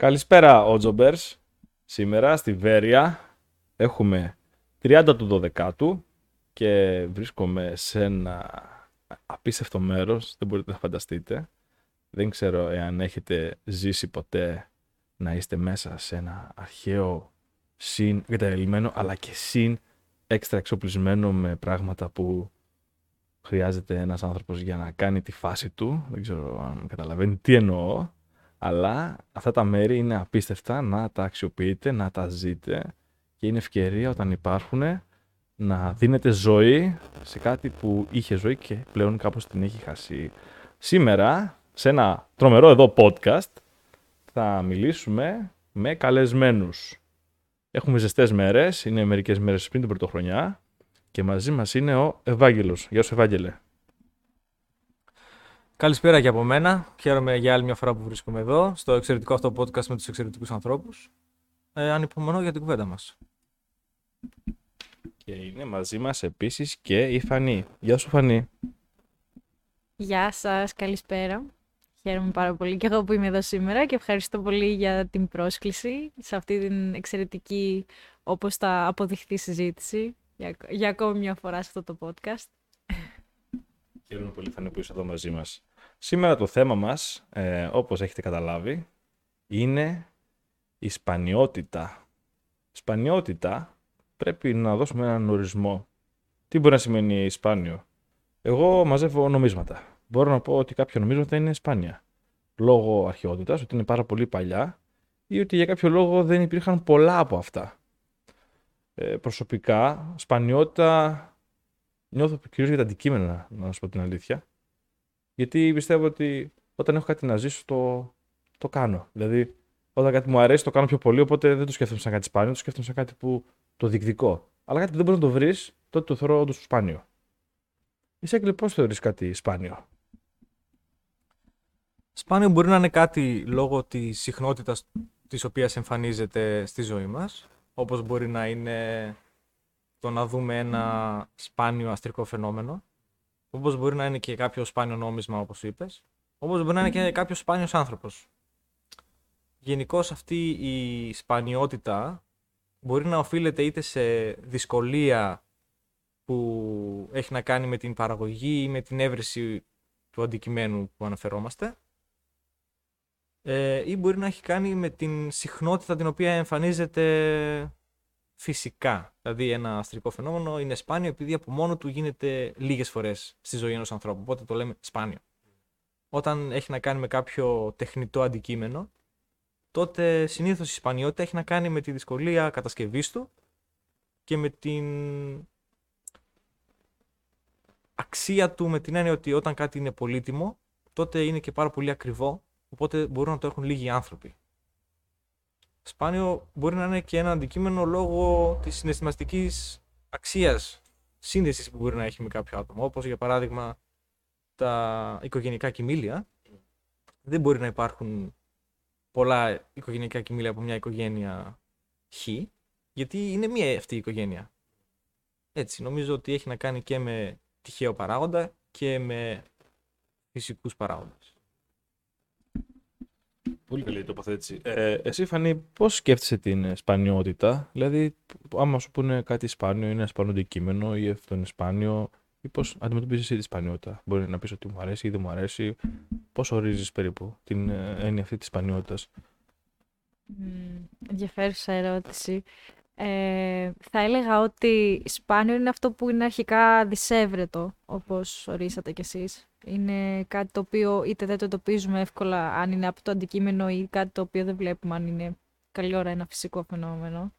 Καλησπέρα, Ότζομπερς. Σήμερα στη Βέρεια έχουμε 30 του 12 και βρίσκομαι σε ένα απίστευτο μέρος, δεν μπορείτε να φανταστείτε. Δεν ξέρω εάν έχετε ζήσει ποτέ να είστε μέσα σε ένα αρχαίο συν εγκαταλελειμμένο, αλλά και συν έξτρα εξοπλισμένο με πράγματα που χρειάζεται ένας άνθρωπος για να κάνει τη φάση του. Δεν ξέρω αν καταλαβαίνει τι εννοώ. Αλλά αυτά τα μέρη είναι απίστευτα να τα αξιοποιείτε, να τα ζείτε και είναι ευκαιρία όταν υπάρχουν να δίνετε ζωή σε κάτι που είχε ζωή και πλέον κάπως την έχει χάσει. Σήμερα, σε ένα τρομερό εδώ podcast, θα μιλήσουμε με καλεσμένους. Έχουμε ζεστές μέρες, είναι μερικές μέρες πριν την πρωτοχρονιά και μαζί μας είναι ο Ευάγγελος. Γεια σου Ευάγγελε. Καλησπέρα και από μένα. Χαίρομαι για άλλη μια φορά που βρίσκομαι εδώ, στο εξαιρετικό αυτό podcast με τους εξαιρετικούς ανθρώπους. Ε, ανυπομονώ για την κουβέντα μας. Και είναι μαζί μας επίσης και η Φανή. Γεια σου Φανή. Γεια σας, καλησπέρα. Χαίρομαι πάρα πολύ και εγώ που είμαι εδώ σήμερα και ευχαριστώ πολύ για την πρόσκληση σε αυτή την εξαιρετική, όπως θα αποδειχθεί συζήτηση, για, για ακόμη μια φορά σε αυτό το podcast. Χαίρομαι πολύ Φανή που είσαι εδώ μαζί μας. Σήμερα το θέμα μας, ε, όπως έχετε καταλάβει, είναι η σπανιότητα. Σπανιότητα πρέπει να δώσουμε έναν ορισμό. Τι μπορεί να σημαίνει σπάνιο. Εγώ μαζεύω νομίσματα. Μπορώ να πω ότι κάποια νομίσματα είναι σπάνια. Λόγω αρχαιότητας, ότι είναι πάρα πολύ παλιά ή ότι για κάποιο λόγο δεν υπήρχαν πολλά από αυτά. Ε, προσωπικά, σπανιότητα νιώθω κυρίως για τα αντικείμενα, να σου πω την αλήθεια. Γιατί πιστεύω ότι όταν έχω κάτι να ζήσω, το, το κάνω. Δηλαδή, όταν κάτι μου αρέσει, το κάνω πιο πολύ, οπότε δεν το σκέφτομαι σαν κάτι σπάνιο, το σκέφτομαι σαν κάτι που το διεκδικό. Αλλά κάτι που δεν μπορείς να το βρεις, τότε το θεωρώ όντως σπάνιο. Εσύ πώς θεωρείς κάτι σπάνιο; Σπάνιο μπορεί να είναι κάτι λόγω της συχνότητας της οποίας εμφανίζεται στη ζωή μας. Όπως μπορεί να είναι το να δούμε ένα σπάνιο αστρικό φαινόμενο. Όπως μπορεί να είναι και κάποιο σπάνιο νόμισμα, όπως είπες. Όπως μπορεί να είναι και κάποιος σπάνιος άνθρωπος. Γενικώς αυτή η σπανιότητα μπορεί να οφείλεται είτε σε δυσκολία που έχει να κάνει με την παραγωγή ή με την έβρεση του αντικειμένου που αναφερόμαστε ε, ή μπορεί να έχει κάνει με την συχνότητα την οποία εμφανίζεται φυσικά. Δηλαδή ένα αστρικό φαινόμενο είναι σπάνιο επειδή από μόνο του γίνεται λίγες φορές στη ζωή ενός ανθρώπου, οπότε το λέμε σπάνιο. Όταν έχει να κάνει με κάποιο τεχνητό αντικείμενο, τότε συνήθως η σπανιότητα έχει να κάνει με τη δυσκολία κατασκευής του και με την αξία του με την έννοια ότι όταν κάτι είναι πολύτιμο, τότε είναι και πάρα πολύ ακριβό, οπότε μπορούν να το έχουν λίγοι άνθρωποι. Σπάνιο μπορεί να είναι και ένα αντικείμενο λόγω της συναισθηματικής αξίας σύνδεσης που μπορεί να έχει με κάποιο άτομο, όπως για παράδειγμα τα οικογενικά κοιμήλια. Δεν μπορεί να υπάρχουν πολλά οικογενειακά κοιμήλια από μια οικογένεια Χ, γιατί είναι μία αυτή η οικογένεια. Έτσι, νομίζω ότι έχει να κάνει και με τυχαίο παράγοντα και με φυσικούς παράγοντες. Πολύ καλή τοποθέτηση. Ε, εσύ, Φανή, πώς σκέφτεσαι την σπανιότητα, δηλαδή, άμα σου πούνε κάτι σπάνιο, είναι ένα σπάνιο αντικείμενο ή αυτό είναι σπάνιο, ή πώς αντιμετωπίζεις εσύ τη σπανιότητα; Μπορεί να πεις ότι μου αρέσει ή δεν μου αρέσει. Πώς ορίζεις περίπου την ε, έννοια αυτή της σπανιότητας; Mm, ενδιαφέρουσα ερώτηση. Ε, θα έλεγα ότι σπάνιο είναι αυτό που είναι αρχικά δυσέβρετο, όπως ορίσατε κι εσείς. Είναι κάτι το οποίο είτε δεν το εντοπίζουμε εύκολα αν είναι από το αντικείμενο ή κάτι το οποίο δεν βλέπουμε αν είναι καλή ώρα ένα φυσικό φαινόμενο.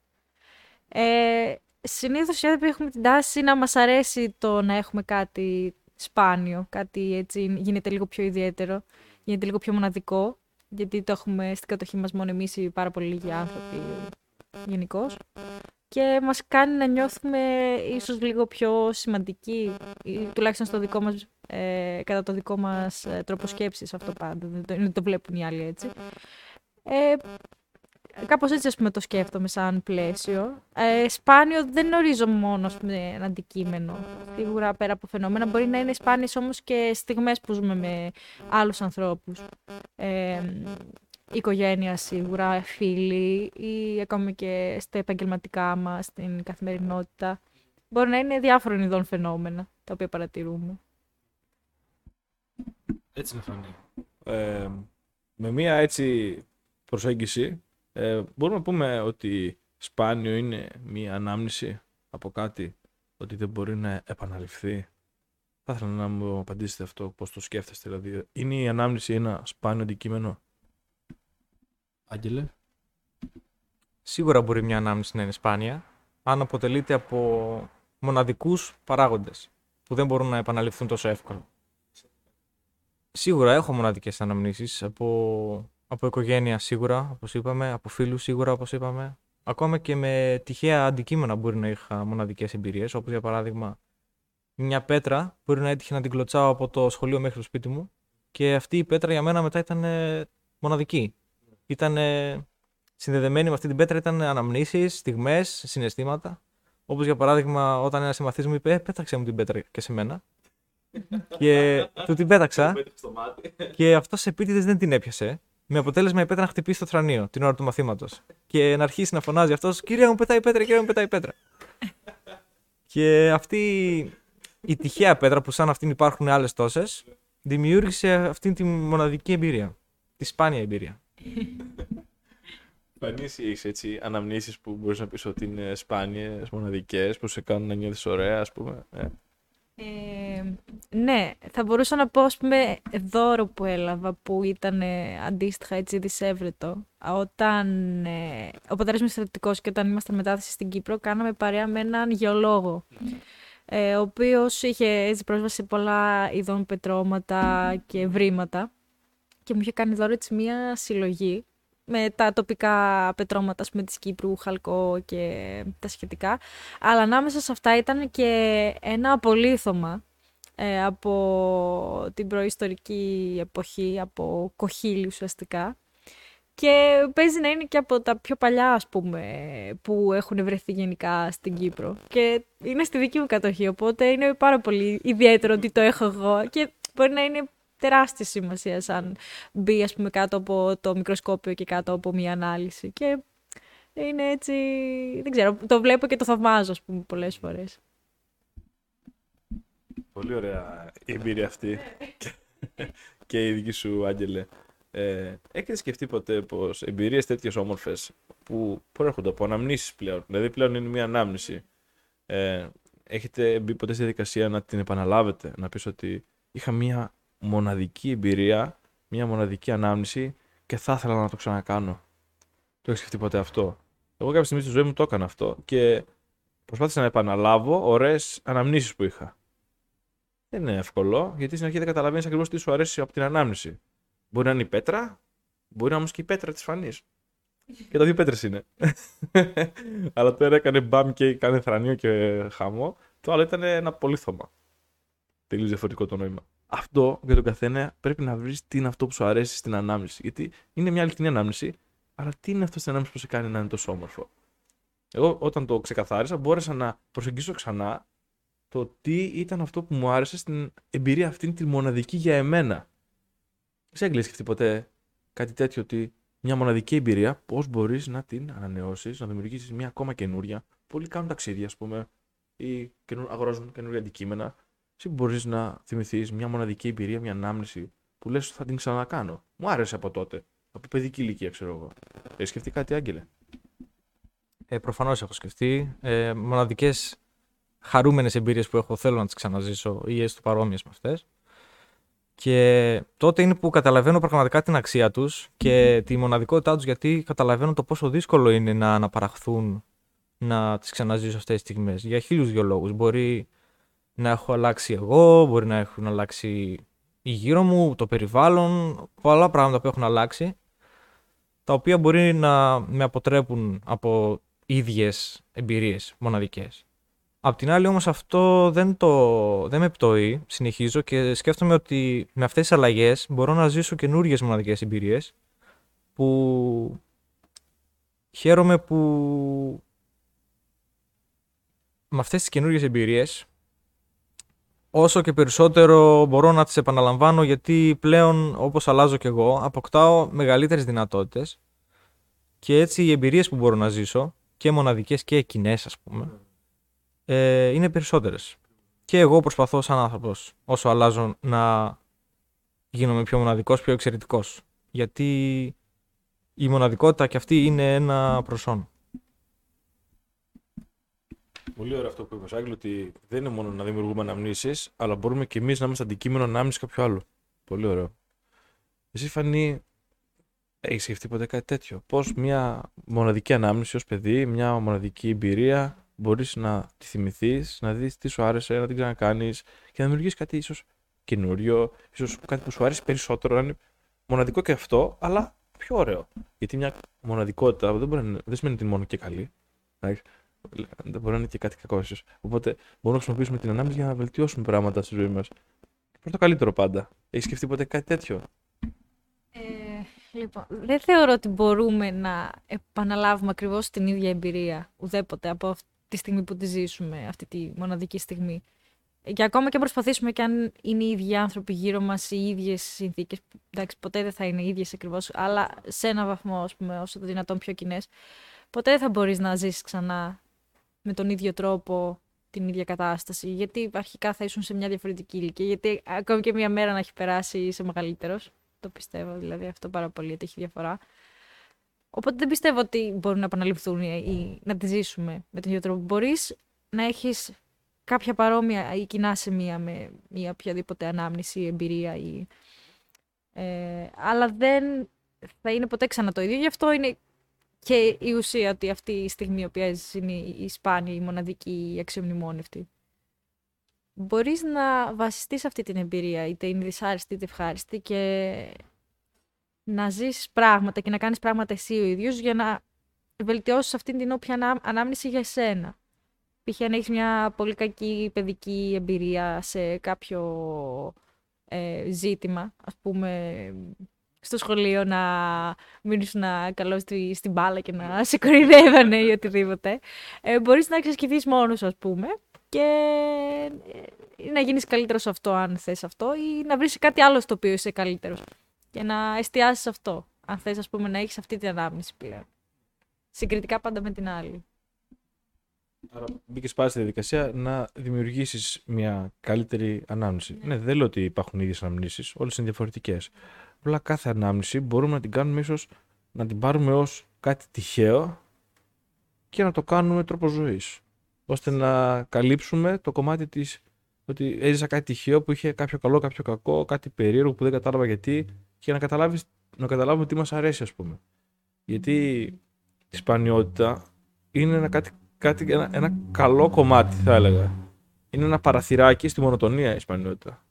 Ε, συνήθως οι άνθρωποι έχουμε την τάση να μας αρέσει το να έχουμε κάτι σπάνιο, κάτι έτσι γίνεται λίγο πιο ιδιαίτερο, γίνεται λίγο πιο μοναδικό, γιατί το έχουμε στην κατοχή μας μόνο εμείς οι πάρα πολύ λίγοι άνθρωποι γενικώς. Και μας κάνει να νιώθουμε ίσως λίγο πιο σημαντικοί, τουλάχιστον στο δικό μας, ε, κατά το δικό μας ε, τρόπο σκέψης αυτό πάντα, δεν το, βλέπουν οι άλλοι έτσι. Ε, Κάπως έτσι ας πούμε, το σκέφτομαι σαν πλαίσιο. Ε, σπάνιο δεν ορίζω μόνο πούμε, ένα αντικείμενο. Σίγουρα πέρα από φαινόμενα μπορεί να είναι σπάνιες όμως και στιγμές που ζούμε με άλλους ανθρώπους. Ε, οικογένεια σίγουρα, φίλοι ή ακόμη και στα επαγγελματικά μας, στην καθημερινότητα. Μπορεί να είναι διάφορων ειδών φαινόμενα τα οποία παρατηρούμε. Έτσι είναι φανεί. Ε, με μία έτσι προσέγγιση ε, μπορούμε να πούμε ότι σπάνιο είναι μία ανάμνηση από κάτι ότι δεν μπορεί να επαναληφθεί. Θα ήθελα να μου απαντήσετε αυτό, πώς το σκέφτεστε. Δηλαδή, είναι η ανάμνηση ένα σπάνιο αντικείμενο; Άγγελε. Σίγουρα μπορεί μια ανάμνηση να είναι σπάνια, αν αποτελείται από μοναδικούς παράγοντες που δεν μπορούν να επαναληφθούν τόσο εύκολα. Σίγουρα έχω μοναδικές αναμνήσεις από, από οικογένεια σίγουρα, όπως είπαμε, από φίλους σίγουρα, όπως είπαμε. Ακόμα και με τυχαία αντικείμενα μπορεί να είχα μοναδικές εμπειρίες, όπως για παράδειγμα μια πέτρα μπορεί να έτυχε να την κλωτσάω από το σχολείο μέχρι το σπίτι μου και αυτή η πέτρα για μένα μετά ήταν ε, μοναδική. Ήταν συνδεδεμένη με αυτή την πέτρα, ήταν αναμνήσεις, στιγμές, συναισθήματα. Όπως για παράδειγμα όταν ένας συμμαθής μου είπε «Ε, «Πέταξε μου την πέτρα και σε μένα». Και του την πέταξα και αυτό επίτηδες δεν την έπιασε. Με αποτέλεσμα η πέτρα να χτυπήσει το θρανίο την ώρα του μαθήματος. Και να αρχίσει να φωνάζει αυτός: Κυρία μου πετάει πέτρα, κυρία μου πετάει πέτρα. και αυτή η τυχαία πέτρα που σαν αυτήν υπάρχουν άλλες τόσες, δημιούργησε αυτή τη μοναδική εμπειρία. Τη σπάνια εμπειρία. Πανίσει έχεις έτσι αναμνήσεις που μπορείς να πεις ότι είναι σπάνιες, μοναδικές, που σε κάνουν να νιώθεις ωραία, ας πούμε. Ε; Ε, ναι, θα μπορούσα να πω, ας πούμε, δώρο που έλαβα που ήταν ε, αντίστοιχα έτσι δισεύρετο. Όταν ε, ο πατέρας μου στρατιωτικός και όταν ήμασταν μετάθεση στην Κύπρο, κάναμε παρέα με έναν γεωλόγο, ε, ο οποίος είχε έτσι πρόσβαση σε πολλά ειδών πετρώματα και βρήματα και μου είχε κάνει δώρο έτσι μία συλλογή με τα τοπικά πετρώματα πούμε, της Κύπρου, χαλκό και τα σχετικά. Αλλά ανάμεσα σε αυτά ήταν και ένα απολύθωμα ε, από την προϊστορική εποχή, από κοχύλι ουσιαστικά. Και παίζει να είναι και από τα πιο παλιά, ας πούμε, που έχουν βρεθεί γενικά στην Κύπρο. Και είναι στη δική μου κατοχή, οπότε είναι πάρα πολύ ιδιαίτερο ότι το έχω εγώ. Και μπορεί να είναι τεράστια σημασία σαν μπει ας πούμε, κάτω από το μικροσκόπιο και κάτω από μια ανάλυση. Και είναι έτσι, δεν ξέρω, το βλέπω και το θαυμάζω ας πούμε πολλές φορές. Πολύ ωραία η εμπειρία αυτή και η δική σου Άγγελε. Ε, έχετε σκεφτεί ποτέ πως εμπειρίες τέτοιες όμορφες που προέρχονται από αναμνήσεις πλέον, δηλαδή πλέον είναι μια ανάμνηση, ε, έχετε μπει ποτέ στη διαδικασία να την επαναλάβετε, να πεις ότι είχα μια μοναδική εμπειρία, μια μοναδική ανάμνηση και θα ήθελα να το ξανακάνω. Το έχεις σκεφτεί ποτέ αυτό; Εγώ κάποια στιγμή στη ζωή μου το έκανα αυτό και προσπάθησα να επαναλάβω ωραίες αναμνήσεις που είχα. Δεν είναι εύκολο, γιατί στην αρχή δεν καταλαβαίνεις ακριβώς τι σου αρέσει από την ανάμνηση. Μπορεί να είναι η πέτρα, μπορεί να είναι όμως και η πέτρα της φανής. Και τα δύο πέτρες είναι. Αλλά το ένα έκανε μπαμ και έκανε θρανίο και χαμό. Το άλλο ήταν ένα πολύθωμα. Τελείως διαφορετικό το νόημα αυτό για τον καθένα πρέπει να βρεις τι είναι αυτό που σου αρέσει στην ανάμνηση. Γιατί είναι μια αληθινή ανάμνηση, αλλά τι είναι αυτό στην ανάμνηση που σε κάνει να είναι τόσο όμορφο. Εγώ όταν το ξεκαθάρισα, μπόρεσα να προσεγγίσω ξανά το τι ήταν αυτό που μου άρεσε στην εμπειρία αυτή τη μοναδική για εμένα. Σε έγκλεισε σκεφτεί ποτέ κάτι τέτοιο ότι μια μοναδική εμπειρία, πώς μπορείς να την ανανεώσεις, να δημιουργήσεις μια ακόμα καινούρια. Πολλοί κάνουν ταξίδια, ας πούμε, ή αγοράζουν καινούργια αντικείμενα εσύ μπορείς να θυμηθείς μια μοναδική εμπειρία, μια ανάμνηση που λες θα την ξανακάνω. Μου άρεσε από τότε. Από παιδική ηλικία, ξέρω εγώ. Έχει σκεφτεί κάτι, Άγγελε; Ε, Προφανώς έχω σκεφτεί. Ε, Μοναδικές χαρούμενες εμπειρίες που έχω θέλω να τις ξαναζήσω ή έστω παρόμοιες με αυτές. Και τότε είναι που καταλαβαίνω πραγματικά την αξία τους και τη μοναδικότητά τους γιατί καταλαβαίνω το πόσο δύσκολο είναι να αναπαραχθούν να τις ξαναζήσω αυτές τις στιγμές. Για χίλιους δυο λόγους. Μπορεί να έχω αλλάξει εγώ, μπορεί να έχουν αλλάξει η γύρω μου, το περιβάλλον, πολλά πράγματα που έχουν αλλάξει, τα οποία μπορεί να με αποτρέπουν από ίδιες εμπειρίες μοναδικές. Απ' την άλλη όμως αυτό δεν, το, δεν με πτωεί, συνεχίζω και σκέφτομαι ότι με αυτές τις αλλαγές μπορώ να ζήσω καινούριε μοναδικές εμπειρίες που χαίρομαι που με αυτές τις καινούριε εμπειρίες όσο και περισσότερο μπορώ να τις επαναλαμβάνω γιατί πλέον όπως αλλάζω κι εγώ αποκτάω μεγαλύτερες δυνατότητες και έτσι οι εμπειρίες που μπορώ να ζήσω και μοναδικές και κοινές, ας πούμε ε, είναι περισσότερες. Και εγώ προσπαθώ σαν άνθρωπος όσο αλλάζω να γίνομαι πιο μοναδικός, πιο εξαιρετικός. Γιατί η μοναδικότητα και αυτή είναι ένα προσόν. Πολύ ωραίο αυτό που είπες, Άγγελο, ότι δεν είναι μόνο να δημιουργούμε αναμνήσεις, αλλά μπορούμε και εμείς να είμαστε αντικείμενο ανάμνησης κάποιου άλλου. Πολύ ωραίο. Εσύ, Φανή, έχεις σκεφτεί ποτέ κάτι τέτοιο; Πώς μια μοναδική ανάμνηση ως παιδί, μια μοναδική εμπειρία, μπορείς να τη θυμηθείς, να δεις τι σου άρεσε, να την ξανακάνεις και να δημιουργήσει κάτι ίσως καινούριο, ίσως κάτι που σου άρεσε περισσότερο, να είναι μοναδικό και αυτό, αλλά πιο ωραίο. Γιατί μια μοναδικότητα δεν, μπορεί, δεν σημαίνει ότι είναι μόνο και καλή. Δεν μπορεί να είναι και κάτι κακό ίσως. Οπότε μπορούμε να χρησιμοποιήσουμε την ανάμεση για να βελτιώσουμε πράγματα στη ζωή μας. Προ το καλύτερο πάντα; Έχεις σκεφτεί ποτέ κάτι τέτοιο; Ε, λοιπόν, δεν θεωρώ ότι μπορούμε να επαναλάβουμε ακριβώς την ίδια εμπειρία ουδέποτε από αυτή τη στιγμή που τη ζήσουμε, αυτή τη μοναδική στιγμή. Και ακόμα και αν προσπαθήσουμε και αν είναι οι ίδιοι άνθρωποι γύρω μας, οι ίδιες συνθήκες. Εντάξει, ποτέ δεν θα είναι οι ίδιες ακριβώς, αλλά σε ένα βαθμό, ας πούμε, όσο το δυνατόν πιο κοινές. Ποτέ δεν θα μπορείς να ζήσει ξανά με τον ίδιο τρόπο την ίδια κατάσταση. Γιατί αρχικά θα ήσουν σε μια διαφορετική ηλικία. Γιατί ακόμη και μια μέρα να έχει περάσει είσαι μεγαλύτερος. Το πιστεύω δηλαδή αυτό πάρα πολύ ότι έχει διαφορά. Οπότε δεν πιστεύω ότι μπορούν να επαναληφθούν ή να τη ζήσουμε με τον ίδιο τρόπο. Μπορείς να έχεις κάποια παρόμοια ή κοινά σημεία με μια οποιαδήποτε ανάμνηση ή εμπειρία. Ή, ε, αλλά δεν θα είναι ποτέ ξανά το ίδιο. Γι' αυτό είναι και η ουσία ότι αυτή η στιγμή η οποία είναι η σπάνια, η μοναδική, η αξιομνημόνευτη. Μπορείς να βασιστείς σε αυτή την εμπειρία, είτε είναι δυσάρεστη είτε ευχάριστη και να ζεις πράγματα και να κάνεις πράγματα εσύ ο ίδιος για να βελτιώσεις αυτή την όποια ανάμνηση για εσένα. Π.χ. αν έχεις μια πολύ κακή παιδική εμπειρία σε κάποιο ε, ζήτημα, ας πούμε στο σχολείο να μην να καλό στη, στην μπάλα και να σε κορυδεύανε ή οτιδήποτε. Ε, μπορείς να εξασκηθείς μόνος σου, ας πούμε, και ε, να γίνεις καλύτερος σε αυτό, αν θες αυτό, ή να βρεις κάτι άλλο στο οποίο είσαι καλύτερος. Και να εστιάσεις αυτό, αν θες, ας πούμε, να έχεις αυτή την ανάμνηση πλέον. Συγκριτικά πάντα με την άλλη. Άρα μπήκες πάλι στη διαδικασία να δημιουργήσεις μια καλύτερη ανάμνηση. Ναι. ναι, δεν λέω ότι υπάρχουν ίδιες αναμνήσεις, όλες είναι διαφορετικές. Απλά κάθε ανάμνηση μπορούμε να την κάνουμε ίσως να την πάρουμε ως κάτι τυχαίο και να το κάνουμε τρόπο ζωής. ώστε να καλύψουμε το κομμάτι της ότι έζησα κάτι τυχαίο που είχε κάποιο καλό, κάποιο κακό, κάτι περίεργο που δεν κατάλαβα γιατί και να, καταλάβεις, να καταλάβουμε τι μας αρέσει ας πούμε. Γιατί η σπανιότητα είναι ένα, κάτι, κάτι, ένα, ένα καλό κομμάτι θα έλεγα. Είναι ένα παραθυράκι στη μονοτονία η σπανιότητα.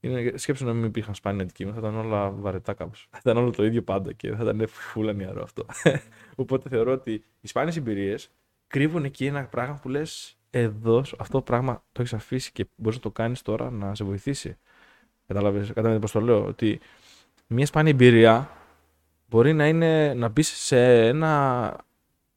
Είναι, σκέψου να μην υπήρχαν σπάνια αντικείμενα, θα ήταν όλα βαρετά κάπως. Θα ήταν όλο το ίδιο πάντα και θα ήταν φούλα νιαρό αυτό. Οπότε θεωρώ ότι οι σπάνιες εμπειρίες κρύβουν εκεί ένα πράγμα που λες εδώ, αυτό το πράγμα το έχεις αφήσει και μπορείς να το κάνεις τώρα να σε βοηθήσει. Κατάλαβες, κατάλαβες πώς το λέω. Ότι μια σπάνια εμπειρία μπορεί να είναι να μπεις σε ένα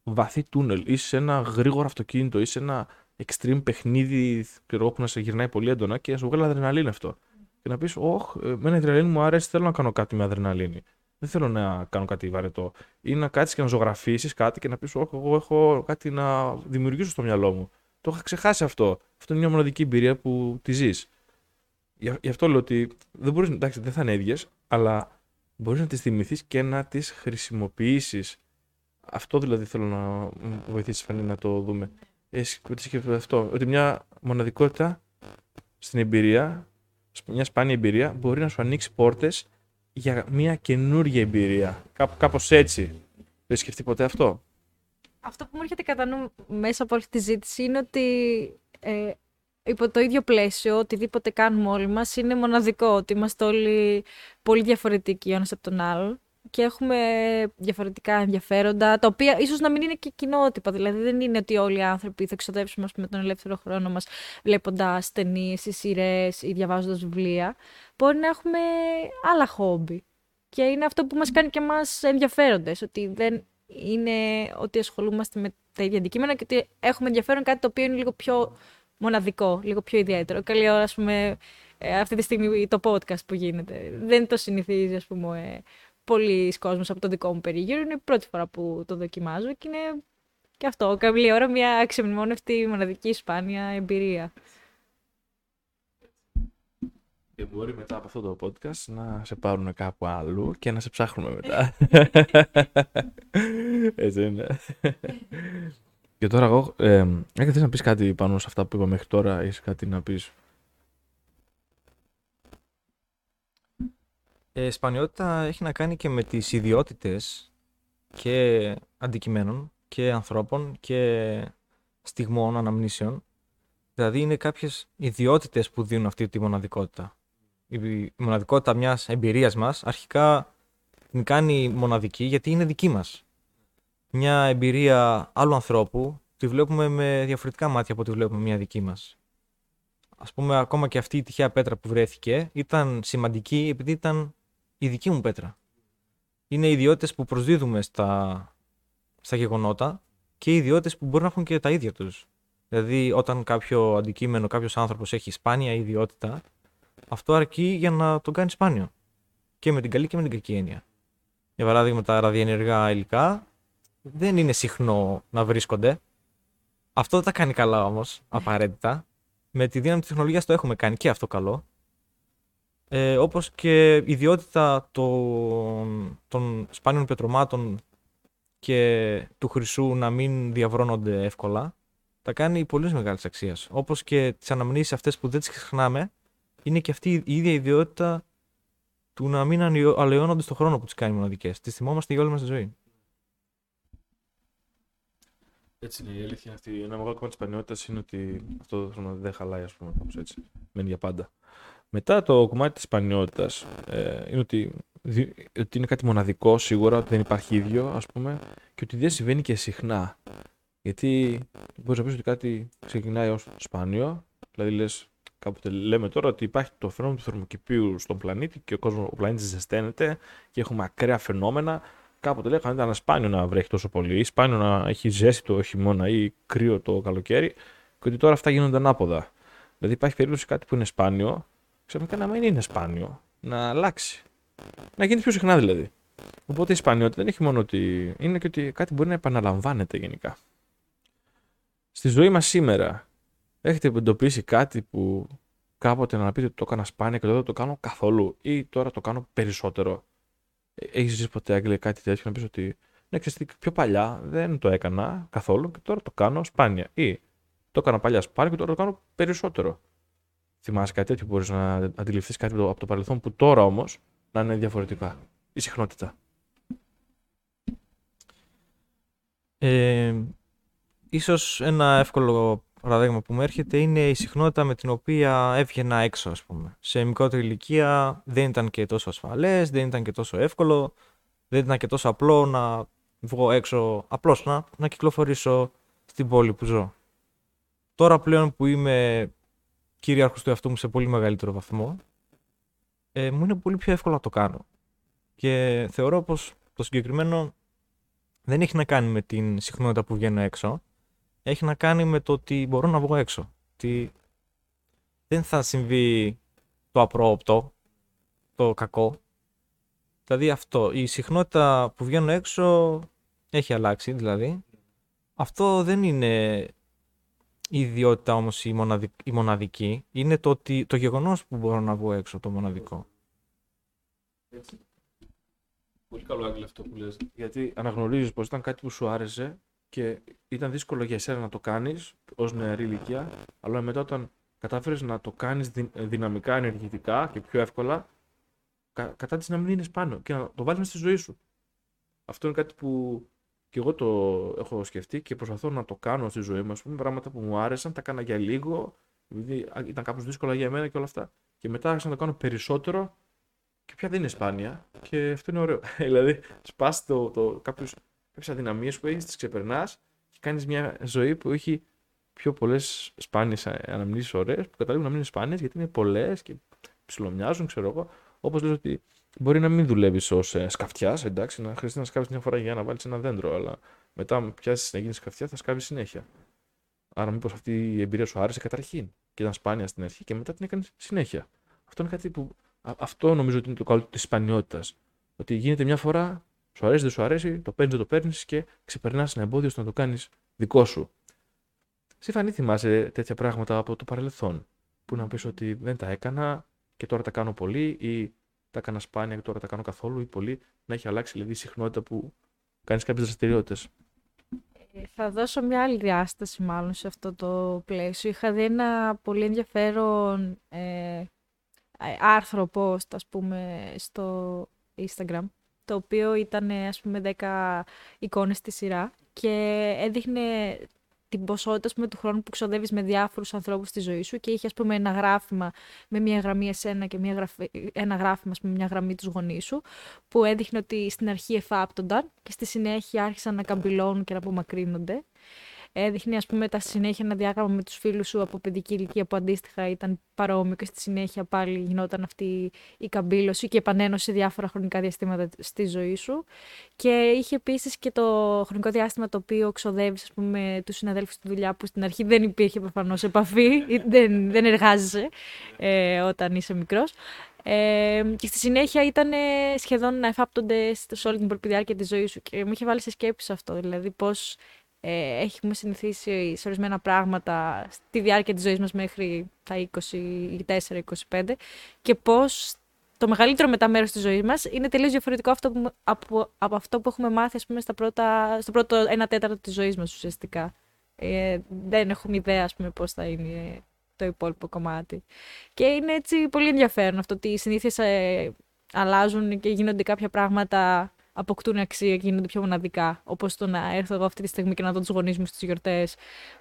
βαθύ τούνελ ή σε ένα γρήγορο αυτοκίνητο ή σε ένα extreme παιχνίδι που να σε γυρνάει πολύ έντονα και να σου βγάλει αδρεναλίνη αυτό και να πεις: Όχι, με η αδρεναλίνη μου αρέσει, θέλω να κάνω κάτι με αδρεναλίνη. Δεν θέλω να κάνω κάτι βαρετό. Ή να κάτσεις και να ζωγραφίσεις κάτι και να πεις: Όχι, εγώ έχω κάτι να δημιουργήσω στο μυαλό μου. Το είχα ξεχάσει αυτό. Αυτό είναι μια μοναδική εμπειρία που τη ζεις. Γι' αυτό λέω ότι δεν μπορείς, εντάξει, δεν θα είναι ίδιες, αλλά μπορείς να τις θυμηθείς και να τις χρησιμοποιήσεις. Αυτό δηλαδή θέλω να βοηθήσεις Φανή να το δούμε. Εσύ αυτό, ότι μια μοναδικότητα στην εμπειρία μια σπάνια εμπειρία μπορεί να σου ανοίξει πόρτες για μια καινούργια εμπειρία. Κάπω κάπως έτσι. Δεν σκεφτεί ποτέ αυτό; Αυτό που μου έρχεται κατά νου μέσα από όλη τη ζήτηση είναι ότι ε, υπό το ίδιο πλαίσιο, οτιδήποτε κάνουμε όλοι μας είναι μοναδικό, ότι είμαστε όλοι πολύ διαφορετικοί ο ένας από τον άλλον και έχουμε διαφορετικά ενδιαφέροντα, τα οποία ίσως να μην είναι και κοινότυπα. Δηλαδή δεν είναι ότι όλοι οι άνθρωποι θα εξοδέψουμε με τον ελεύθερο χρόνο μας βλέποντας ταινίες ή σειρές ή διαβάζοντας βιβλία. Μπορεί να έχουμε άλλα χόμπι. Και είναι αυτό που μας κάνει και εμάς ενδιαφέροντες, ότι δεν είναι ότι ασχολούμαστε με τα ίδια αντικείμενα και ότι έχουμε ενδιαφέρον κάτι το οποίο είναι λίγο πιο μοναδικό, λίγο πιο ιδιαίτερο. Καλή ώρα, ας πούμε, ε, αυτή τη στιγμή το podcast που γίνεται. Δεν το συνηθίζει, ας πούμε, ε, πολλοί κόσμος από το δικό μου περίγυρο. Είναι η πρώτη φορά που το δοκιμάζω και είναι και αυτό, καμία ώρα μια αξιομνημόνευτη μοναδική σπάνια εμπειρία. Και μπορεί μετά από αυτό το podcast να σε πάρουν κάπου αλλού και να σε ψάχνουμε μετά. Έτσι είναι. και τώρα εγώ, ε, θες να πεις κάτι πάνω σε αυτά που είπα μέχρι τώρα, ή κάτι να πεις. Ε, σπανιότητα έχει να κάνει και με τις ιδιότητες και αντικειμένων και ανθρώπων και στιγμών, αναμνήσεων. Δηλαδή είναι κάποιες ιδιότητες που δίνουν αυτή τη μοναδικότητα. Η μοναδικότητα μιας εμπειρίας μας αρχικά την κάνει μοναδική γιατί είναι δική μας. Μια εμπειρία άλλου ανθρώπου τη βλέπουμε με διαφορετικά μάτια από ό,τι βλέπουμε μια δική μας. Ας πούμε ακόμα και αυτή η τυχαία πέτρα που βρέθηκε ήταν σημαντική επειδή ήταν η δική μου πέτρα. Είναι ιδιότητες που προσδίδουμε στα, στα γεγονότα και οι ιδιότητε που μπορεί να έχουν και τα ίδια τους. Δηλαδή, όταν κάποιο αντικείμενο, κάποιος άνθρωπος έχει σπάνια ιδιότητα, αυτό αρκεί για να τον κάνει σπάνιο. Και με την καλή και με την κακή έννοια. Για παράδειγμα, τα ραδιενεργά υλικά δεν είναι συχνό να βρίσκονται. Αυτό δεν τα κάνει καλά όμως, απαραίτητα. Με τη δύναμη της τεχνολογίας το έχουμε κάνει και αυτό καλό. Ε, Όπως και η ιδιότητα των, των σπάνιων πετρωμάτων και του χρυσού να μην διαβρώνονται εύκολα, τα κάνει πολύ μεγάλης αξίας. Όπως και τις αναμνήσεις αυτές που δεν τις ξεχνάμε, είναι και αυτή η ίδια ιδιότητα του να μην αλλοιώνονται στον χρόνο που τις κάνει μοναδικές. Τις θυμόμαστε για όλη μας τη ζωή. Έτσι είναι η αλήθεια αυτή. Ένα μεγάλο κομμάτι της πανιότητα είναι ότι αυτό το χρόνο δεν χαλάει, ας πούμε, κάπως έτσι. Μένει για πάντα. Μετά το κομμάτι της πανιότητα ε, είναι ότι ότι είναι κάτι μοναδικό σίγουρα, ότι δεν υπάρχει ίδιο, ας πούμε, και ότι δεν συμβαίνει και συχνά. Γιατί μπορείς να πεις ότι κάτι ξεκινάει ως σπάνιο, δηλαδή λες, κάποτε λέμε τώρα ότι υπάρχει το φαινόμενο του θερμοκηπίου στον πλανήτη και ο, κόσμος, ο πλανήτης ζεσταίνεται και έχουμε ακραία φαινόμενα. Κάποτε λέγανε ότι ήταν σπάνιο να βρέχει τόσο πολύ, ή σπάνιο να έχει ζέστη το χειμώνα ή κρύο το καλοκαίρι, και ότι τώρα αυτά γίνονται ανάποδα. Δηλαδή υπάρχει περίπτωση κάτι που είναι σπάνιο, ξαφνικά να μην είναι σπάνιο, να αλλάξει. Να γίνει πιο συχνά δηλαδή. Οπότε η σπανιότητα δεν έχει μόνο ότι. είναι και ότι κάτι μπορεί να επαναλαμβάνεται γενικά. Στη ζωή μας σήμερα, έχετε εντοπίσει κάτι που κάποτε να πείτε ότι το έκανα σπάνια και τώρα δεν το κάνω καθόλου ή τώρα το κάνω περισσότερο; Ε, έχεις ζήσει ποτέ, Άγγελε, κάτι τέτοιο να πεις ότι ναι, ξέρετε, πιο παλιά δεν το έκανα καθόλου και τώρα το κάνω σπάνια. Ή το έκανα παλιά σπάνια και τώρα το κάνω περισσότερο. Θυμάσαι κάτι τέτοιο, μπορείς να αντιληφθείς κάτι από το παρελθόν που τώρα όμως να είναι διαφορετικά η συχνότητα. Ε, ίσως ένα εύκολο παράδειγμα που μου έρχεται είναι η συχνότητα με την οποία έβγαινα έξω, ας πούμε. Σε μικρότερη ηλικία δεν ήταν και τόσο ασφαλές, δεν ήταν και τόσο εύκολο, δεν ήταν και τόσο απλό να βγω έξω, απλώς να, να κυκλοφορήσω στην πόλη που ζω. Τώρα πλέον που είμαι κυρίαρχος του εαυτού μου σε πολύ μεγαλύτερο βαθμό, ε, μου είναι πολύ πιο εύκολο να το κάνω. Και θεωρώ πως το συγκεκριμένο δεν έχει να κάνει με την συχνότητα που βγαίνω έξω. Έχει να κάνει με το ότι μπορώ να βγω έξω. Ότι δεν θα συμβεί το απρόοπτο, το κακό. Δηλαδή αυτό, η συχνότητα που βγαίνω έξω έχει αλλάξει δηλαδή. Αυτό δεν είναι η ιδιότητα όμως η, η μοναδική. Είναι το, ότι, το γεγονός που μπορώ να βγω έξω το μοναδικό. Έτσι. Πολύ καλό άγγελο αυτό που λες. Γιατί αναγνωρίζεις πως ήταν κάτι που σου άρεσε και ήταν δύσκολο για εσένα να το κάνεις ως νεαρή ηλικία, αλλά μετά όταν κατάφερες να το κάνεις δυναμικά, ενεργητικά και πιο εύκολα, κα, κατά της να μην είναι πάνω και να το βάλεις μέσα στη ζωή σου. Αυτό είναι κάτι που και εγώ το έχω σκεφτεί και προσπαθώ να το κάνω στη ζωή μου. Α πούμε, πράγματα που μου άρεσαν, τα έκανα για λίγο, επειδή ήταν κάπως δύσκολα για μένα και όλα αυτά. Και μετά άρχισα να το κάνω περισσότερο και πια δεν είναι σπάνια. Και αυτό είναι ωραίο. δηλαδή, σπάς το, το, κάποιες αδυναμίες που έχεις, τις ξεπερνάς και κάνεις μια ζωή που έχει πιο πολλές σπάνιες αναμνήσεις ωραίες που καταλήγουν να μην είναι σπάνιες γιατί είναι πολλές και ψιλομοιάζουν, ξέρω εγώ. Όπως λες ότι μπορεί να μην δουλεύεις ως ε, σκαφτιάς, εντάξει, να χρειάζεται να σκάβεις μια φορά για να βάλεις ένα δέντρο, αλλά μετά πιάσεις να γίνεις σκαφτιά θα σκάβεις συνέχεια. Άρα, μήπως αυτή η εμπειρία σου άρεσε καταρχήν και ήταν σπάνια στην αρχή και μετά την έκανες συνέχεια. Αυτό είναι κάτι που. Αυτό νομίζω ότι είναι το καλό της σπανιότητας. Ότι γίνεται μια φορά, σου αρέσει, δεν σου αρέσει, το παίρνεις, δεν το παίρνεις και ξεπερνάς ένα εμπόδιο στο να το κάνεις δικό σου. Συμφανή θυμάσαι τέτοια πράγματα από το παρελθόν. Που να πεις ότι δεν τα έκανα και τώρα τα κάνω πολύ, ή τα έκανα σπάνια και τώρα τα κάνω καθόλου, ή πολύ. Να έχει αλλάξει δηλαδή η συχνότητα που κάνεις κάποιες δραστηριότητες. Ε, θα δώσω μια άλλη διάσταση μάλλον σε αυτό το πλαίσιο. Είχα δει ένα πολύ ενδιαφέρον ε, άρθρο post, ας πούμε, στο Instagram, το οποίο ήταν, ας πούμε, 10 εικόνες στη σειρά και έδειχνε την ποσότητα πούμε, του χρόνου που ξοδεύεις με διάφορους ανθρώπους στη ζωή σου και είχε ας πούμε, ένα γράφημα με μια γραμμή εσένα και μια γραφή, ένα γράφημα με μια γραμμή τους γονείς σου, που έδειχνε ότι στην αρχή εφάπτονταν και στη συνέχεια άρχισαν να καμπυλώνουν και να απομακρύνονται έδειχνε ας πούμε τα συνέχεια ένα διάγραμμα με τους φίλους σου από παιδική ηλικία που αντίστοιχα ήταν παρόμοιο και στη συνέχεια πάλι γινόταν αυτή η καμπύλωση και επανένωση διάφορα χρονικά διαστήματα στη ζωή σου και είχε επίσης και το χρονικό διάστημα το οποίο ξοδεύεις ας πούμε τους συναδέλφους στη δουλειά που στην αρχή δεν υπήρχε προφανώς επαφή δεν, δεν εργάζεσαι ε, όταν είσαι μικρός ε, και στη συνέχεια ήταν σχεδόν να εφάπτονται σε όλη την διάρκεια της ζωής σου. Και μου είχε βάλει σε σκέψη αυτό. Δηλαδή, πώς ε, έχουμε συνηθίσει σε ορισμένα πράγματα στη διάρκεια της ζωής μας μέχρι τα 24-25 και πώς το μεγαλύτερο μετά μέρος της ζωής μας είναι τελείως διαφορετικό αυτό που, από, από αυτό που έχουμε μάθει ας πούμε, στα πρώτα, στο πρώτο ένα τέταρτο της ζωής μας ουσιαστικά. Ε, δεν έχουμε ιδέα ας πούμε, πώς θα είναι το υπόλοιπο κομμάτι. Και είναι έτσι πολύ ενδιαφέρον αυτό ότι οι συνήθειες ε, αλλάζουν και γίνονται κάποια πράγματα αποκτούν αξία και γίνονται πιο μοναδικά. Όπως το να έρθω εγώ αυτή τη στιγμή και να δω τους γονείς μου στις γιορτές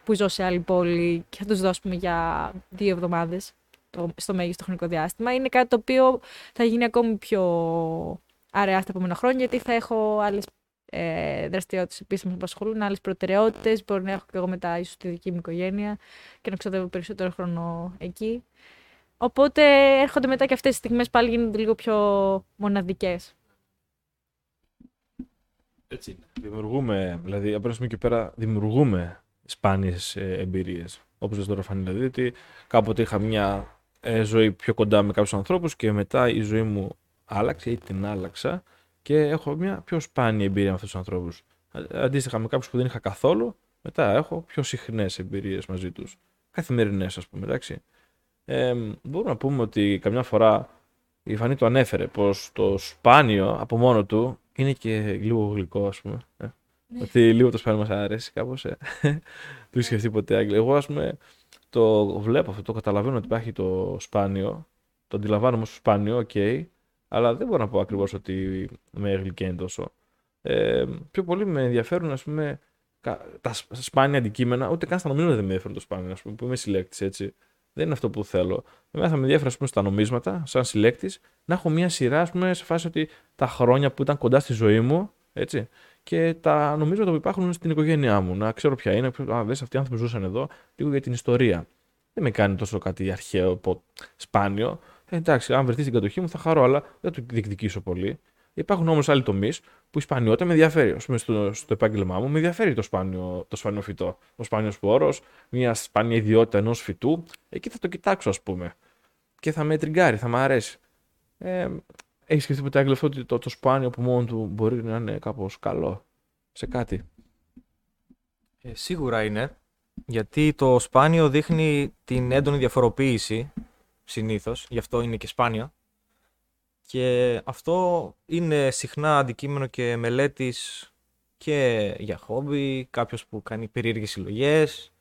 που ζω σε άλλη πόλη και θα τους δώσουμε για δύο εβδομάδες στο μέγιστο χρονικό διάστημα. Είναι κάτι το οποίο θα γίνει ακόμη πιο αραιά στα επόμενα χρόνια, γιατί θα έχω άλλες ε, δραστηριότητες επίσης που με απασχολούν, άλλες προτεραιότητες. Μπορεί να έχω και εγώ μετά ίσως τη δική μου οικογένεια και να ξοδεύω περισσότερο χρόνο εκεί. Οπότε έρχονται μετά και αυτές τι στιγμές πάλι γίνονται λίγο πιο μοναδικές. Έτσι είναι. Δημιουργούμε, δηλαδή από ένα σημείο και πέρα, δημιουργούμε σπάνιες εμπειρίες. Όπως λες τώρα, Φανή, δηλαδή, ότι κάποτε είχα μια ε, ζωή πιο κοντά με κάποιους ανθρώπους και μετά η ζωή μου άλλαξε ή την άλλαξα και έχω μια πιο σπάνια εμπειρία με αυτούς τους ανθρώπους. Αντίστοιχα με κάποιους που δεν είχα καθόλου, μετά έχω πιο συχνές εμπειρίες μαζί τους. Καθημερινές, ας πούμε, εντάξει. Ε, μπορούμε να πούμε ότι καμιά φορά η Φανή το ανέφερε πως το σπάνιο από μόνο του είναι και λίγο γλυκό, ας πούμε. Ε. Ναι. Ότι λίγο το σπάνιο μας αρέσει κάπως. Ε. του είχε σκεφτεί ποτέ Άγγλια. Εγώ, ας πούμε, το βλέπω αυτό, το καταλαβαίνω ότι υπάρχει το σπάνιο. Το αντιλαμβάνομαι ως σπάνιο, OK. Okay, αλλά δεν μπορώ να πω ακριβώς ότι με γλυκαίνει τόσο. Ε, πιο πολύ με ενδιαφέρουν, ας πούμε, τα σπάνια αντικείμενα, ούτε καν στα νομίσματα δεν με ενδιαφέρουν το σπάνιο, ας πούμε, που είμαι συλλέκτης έτσι. Δεν είναι αυτό που θέλω. Εμένα θα με ενδιαφέρει, ας πούμε, στα νομίσματα, σαν συλλέκτης, να έχω μια σειρά, ας πούμε, σε φάση ότι τα χρόνια που ήταν κοντά στη ζωή μου, έτσι, και τα νομίσματα που υπάρχουν στην οικογένειά μου. Να ξέρω ποια είναι, α, δες, αυτοί οι άνθρωποι ζούσαν εδώ, λίγο για την ιστορία. Δεν με κάνει τόσο κάτι αρχαίο, σπάνιο. Ε, εντάξει, αν βρεθείς στην κατοχή μου θα χαρώ, αλλά δεν το διεκδικήσω πολύ. Υπάρχουν όμως άλλοι τομείς που η σπανιότητα με ενδιαφέρει. Α πούμε, στο, στο επάγγελμά μου με ενδιαφέρει το σπάνιο, το σπάνιο φυτό. Ο σπάνιος σπόρο, μια σπάνια ιδιότητα ενός φυτού. Εκεί θα το κοιτάξω, ας πούμε. Και θα με τριγκάρει, θα μου αρέσει. Ε, έχεις σκεφτεί ποτέ αυτό ότι το, το σπάνιο από μόνο του μπορεί να είναι κάπως καλό σε κάτι; Ε, σίγουρα είναι. Γιατί το σπάνιο δείχνει την έντονη διαφοροποίηση συνήθως. Γι' αυτό είναι και σπάνιο. Και αυτό είναι συχνά αντικείμενο και μελέτης και για χόμπι, κάποιος που κάνει περίεργες συλλογές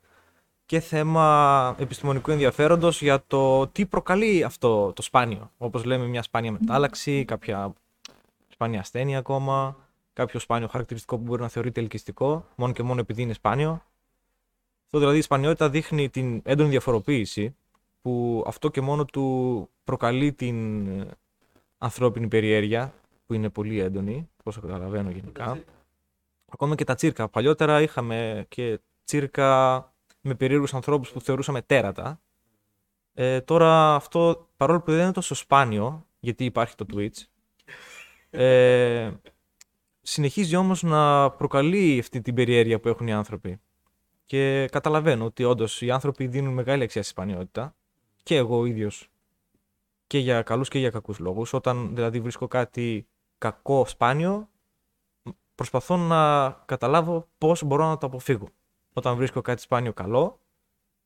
και θέμα επιστημονικού ενδιαφέροντος για το τι προκαλεί αυτό το σπάνιο. Όπως λέμε μια σπάνια μετάλλαξη, κάποια σπάνια ασθένεια ακόμα, κάποιο σπάνιο χαρακτηριστικό που μπορεί να θεωρείται ελκυστικό, μόνο και μόνο επειδή είναι σπάνιο. Αυτό δηλαδή η σπανιότητα δείχνει την έντονη διαφοροποίηση που αυτό και μόνο του προκαλεί την ανθρώπινη περιέργεια, που είναι πολύ έντονη, όσο καταλαβαίνω γενικά. Ακόμα και τα τσίρκα. Παλιότερα είχαμε και τσίρκα με περίεργους ανθρώπους που θεωρούσαμε τέρατα. Ε, τώρα αυτό, παρόλο που δεν είναι τόσο σπάνιο, γιατί υπάρχει το Twitch, ε, συνεχίζει όμως να προκαλεί αυτή την περιέργεια που έχουν οι άνθρωποι. Και καταλαβαίνω ότι όντως οι άνθρωποι δίνουν μεγάλη αξία στη σπανιότητα και εγώ ο ίδιος και για καλούς και για κακούς λόγους. Όταν δηλαδή βρίσκω κάτι κακό σπάνιο, προσπαθώ να καταλάβω πώς μπορώ να το αποφύγω. Όταν βρίσκω κάτι σπάνιο καλό,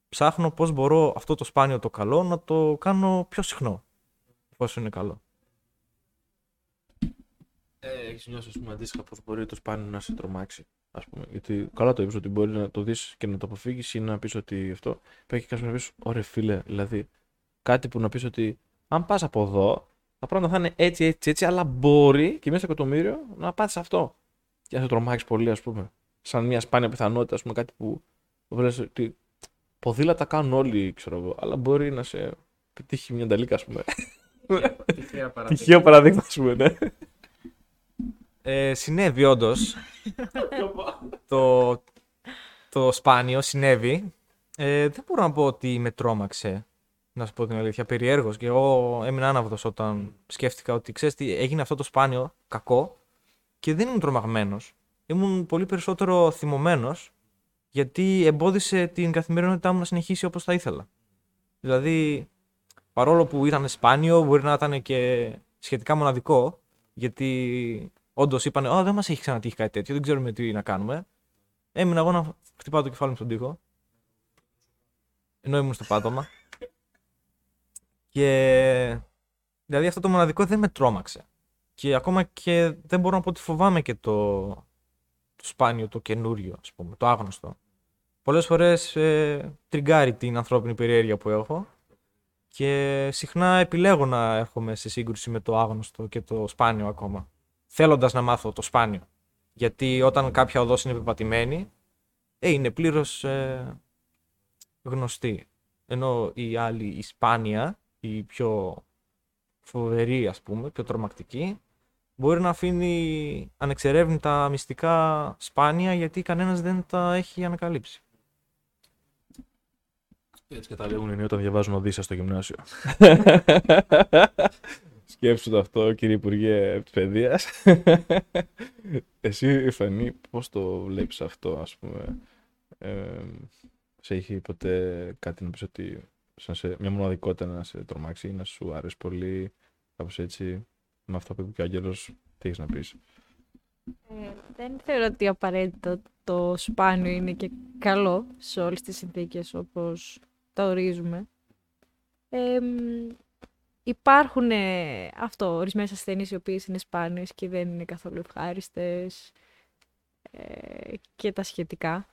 ψάχνω πώς μπορώ αυτό το σπάνιο το καλό να το κάνω πιο συχνό, όσο είναι καλό. Ε, έχεις νιώσει, ας πούμε, αντίστοιχα πώ μπορεί το σπάνιο να σε τρομάξει. Ας πούμε. Γιατί καλά το είπες ότι μπορεί να το δεις και να το αποφύγεις ή να πεις ότι αυτό. Υπάρχει κάποιο να πεις, ωραία φίλε, δηλαδή κάτι που να πεις ότι αν πας από εδώ, τα πράγματα θα είναι έτσι, έτσι, έτσι, αλλά μπορεί και μέσα στο εκατομμύριο να πάθει αυτό. Και να σε τρομάξεις πολύ, ας πούμε. Σαν μια σπάνια πιθανότητα, ας πούμε, κάτι που βλέπεις ότι ποδήλατα κάνουν όλοι, ξέρω εγώ, αλλά μπορεί να σε πετύχει μια νταλίκα, ας πούμε. Τυχαίο παραδείγμα, ας πούμε, ναι. Ε, συνέβη όντως. το, το σπάνιο συνέβη. Ε, δεν μπορώ να πω ότι με τρόμαξε. Να σου πω την αλήθεια. Περιέργως. Και εγώ έμεινα άναυδος όταν σκέφτηκα ότι ξέρεις τι, έγινε αυτό το σπάνιο κακό και δεν ήμουν τρομαγμένος. Ήμουν πολύ περισσότερο θυμωμένος γιατί εμπόδισε την καθημερινότητά μου να συνεχίσει όπως θα ήθελα. Δηλαδή, παρόλο που ήταν σπάνιο, μπορεί να ήταν και σχετικά μοναδικό, γιατί όντως είπαν: Ω, δεν μας έχει ξανατύχει κάτι τέτοιο, δεν ξέρουμε τι να κάνουμε. Έμεινα εγώ να χτυπάω το κεφάλι μου στον τοίχο. Ενώ ήμουν στο πάτωμα. Και. Δηλαδή αυτό το μοναδικό δεν με τρόμαξε. Και ακόμα και δεν μπορώ να πω ότι φοβάμαι και το, το σπάνιο, το καινούριο, ας πούμε, το άγνωστο. Πολλές φορές ε, τριγκάρει την ανθρώπινη περιέργεια που έχω και συχνά επιλέγω να έρχομαι σε σύγκρουση με το άγνωστο και το σπάνιο ακόμα θέλοντας να μάθω το σπάνιο. Γιατί όταν κάποια οδός είναι επιπατημένη, ε, είναι πλήρως ε, γνωστή. Ενώ η άλλη, η σπάνια, η πιο φοβερή ας πούμε, πιο τρομακτική, μπορεί να αφήνει ανεξερεύνητα μυστικά σπάνια γιατί κανένας δεν τα έχει ανακαλύψει. Έτσι καταλήγουν οι νέοι όταν διαβάζουν Οδύσσα στο γυμνάσιο. Σκέψου το αυτό, κύριε Υπουργέ τη Παιδείας. Εσύ, Φανή, πώς το βλέπεις αυτό, ας πούμε; Ε, σε έχει ποτέ κάτι να πεις ότι σαν σε, μια μοναδικότητα να σε τρομάξει ή να σου αρέσει πολύ, κάπως έτσι, με αυτό που είπε και ο Άγγελος, τι έχεις να πεις; Ε, δεν θεωρώ ότι απαραίτητο το σπάνιο είναι και καλό σε όλες τις συνθήκες όπως τα ορίζουμε. Ε, υπάρχουν ε, αυτό, ορισμένες ασθένειες οι οποίες είναι σπάνιες και δεν είναι καθόλου ευχάριστες ε, και τα σχετικά.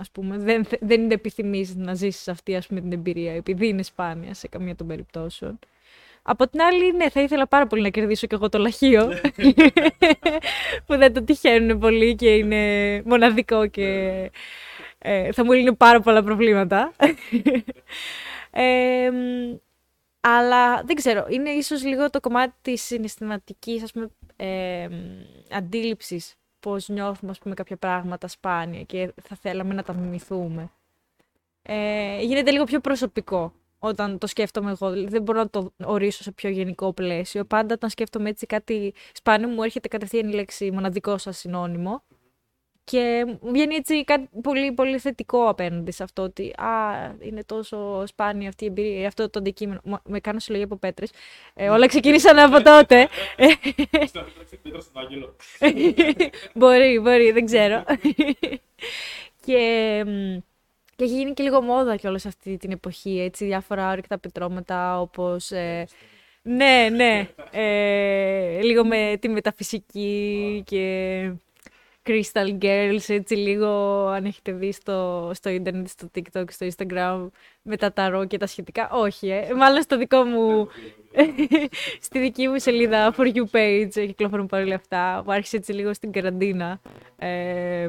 Ας πούμε, δεν, δεν είναι επιθυμείς να ζήσεις αυτή ας πούμε, την εμπειρία επειδή είναι σπάνια σε καμία των περιπτώσεων. Από την άλλη, ναι, θα ήθελα πάρα πολύ να κερδίσω και εγώ το λαχείο, που δεν το τυχαίνουν πολύ και είναι μοναδικό και ε, θα μου λύνει πάρα πολλά προβλήματα. ε, αλλά δεν ξέρω, είναι ίσως λίγο το κομμάτι της συναισθηματικής ας πούμε, ε, αντίληψης πώς νιώθουμε ας πούμε, κάποια πράγματα σπάνια και θα θέλαμε να τα μιμηθούμε. Ε, γίνεται λίγο πιο προσωπικό όταν το σκέφτομαι εγώ. Δηλαδή δεν μπορώ να το ορίσω σε πιο γενικό πλαίσιο. Πάντα όταν σκέφτομαι έτσι κάτι σπάνιο μου έρχεται κατευθείαν η λέξη μοναδικό σας συνώνυμο. Και μου βγαίνει έτσι κάτι πολύ, πολύ θετικό απέναντι σε αυτό ότι α, είναι τόσο σπάνια αυτή η εμπειρία, αυτό το αντικείμενο. Με κάνω συλλογή από πέτρες. Ε, όλα ξεκίνησαν από τότε. μπορεί, μπορεί, δεν ξέρω. και, και έχει γίνει και λίγο μόδα κιόλας αυτή την εποχή, έτσι, διάφορα όρεκτα πετρώματα όπως... Ε, ναι, ναι, ε, λίγο με τη μεταφυσική και Crystal Girls, έτσι λίγο αν έχετε δει στο, στο ίντερνετ, στο TikTok, στο Instagram με τα ταρό και τα σχετικά. Όχι, ε. μάλλον στο δικό μου, στη δική μου σελίδα For You page κυκλοφορούν όλα αυτά, που άρχισε έτσι λίγο στην καραντίνα. Ε,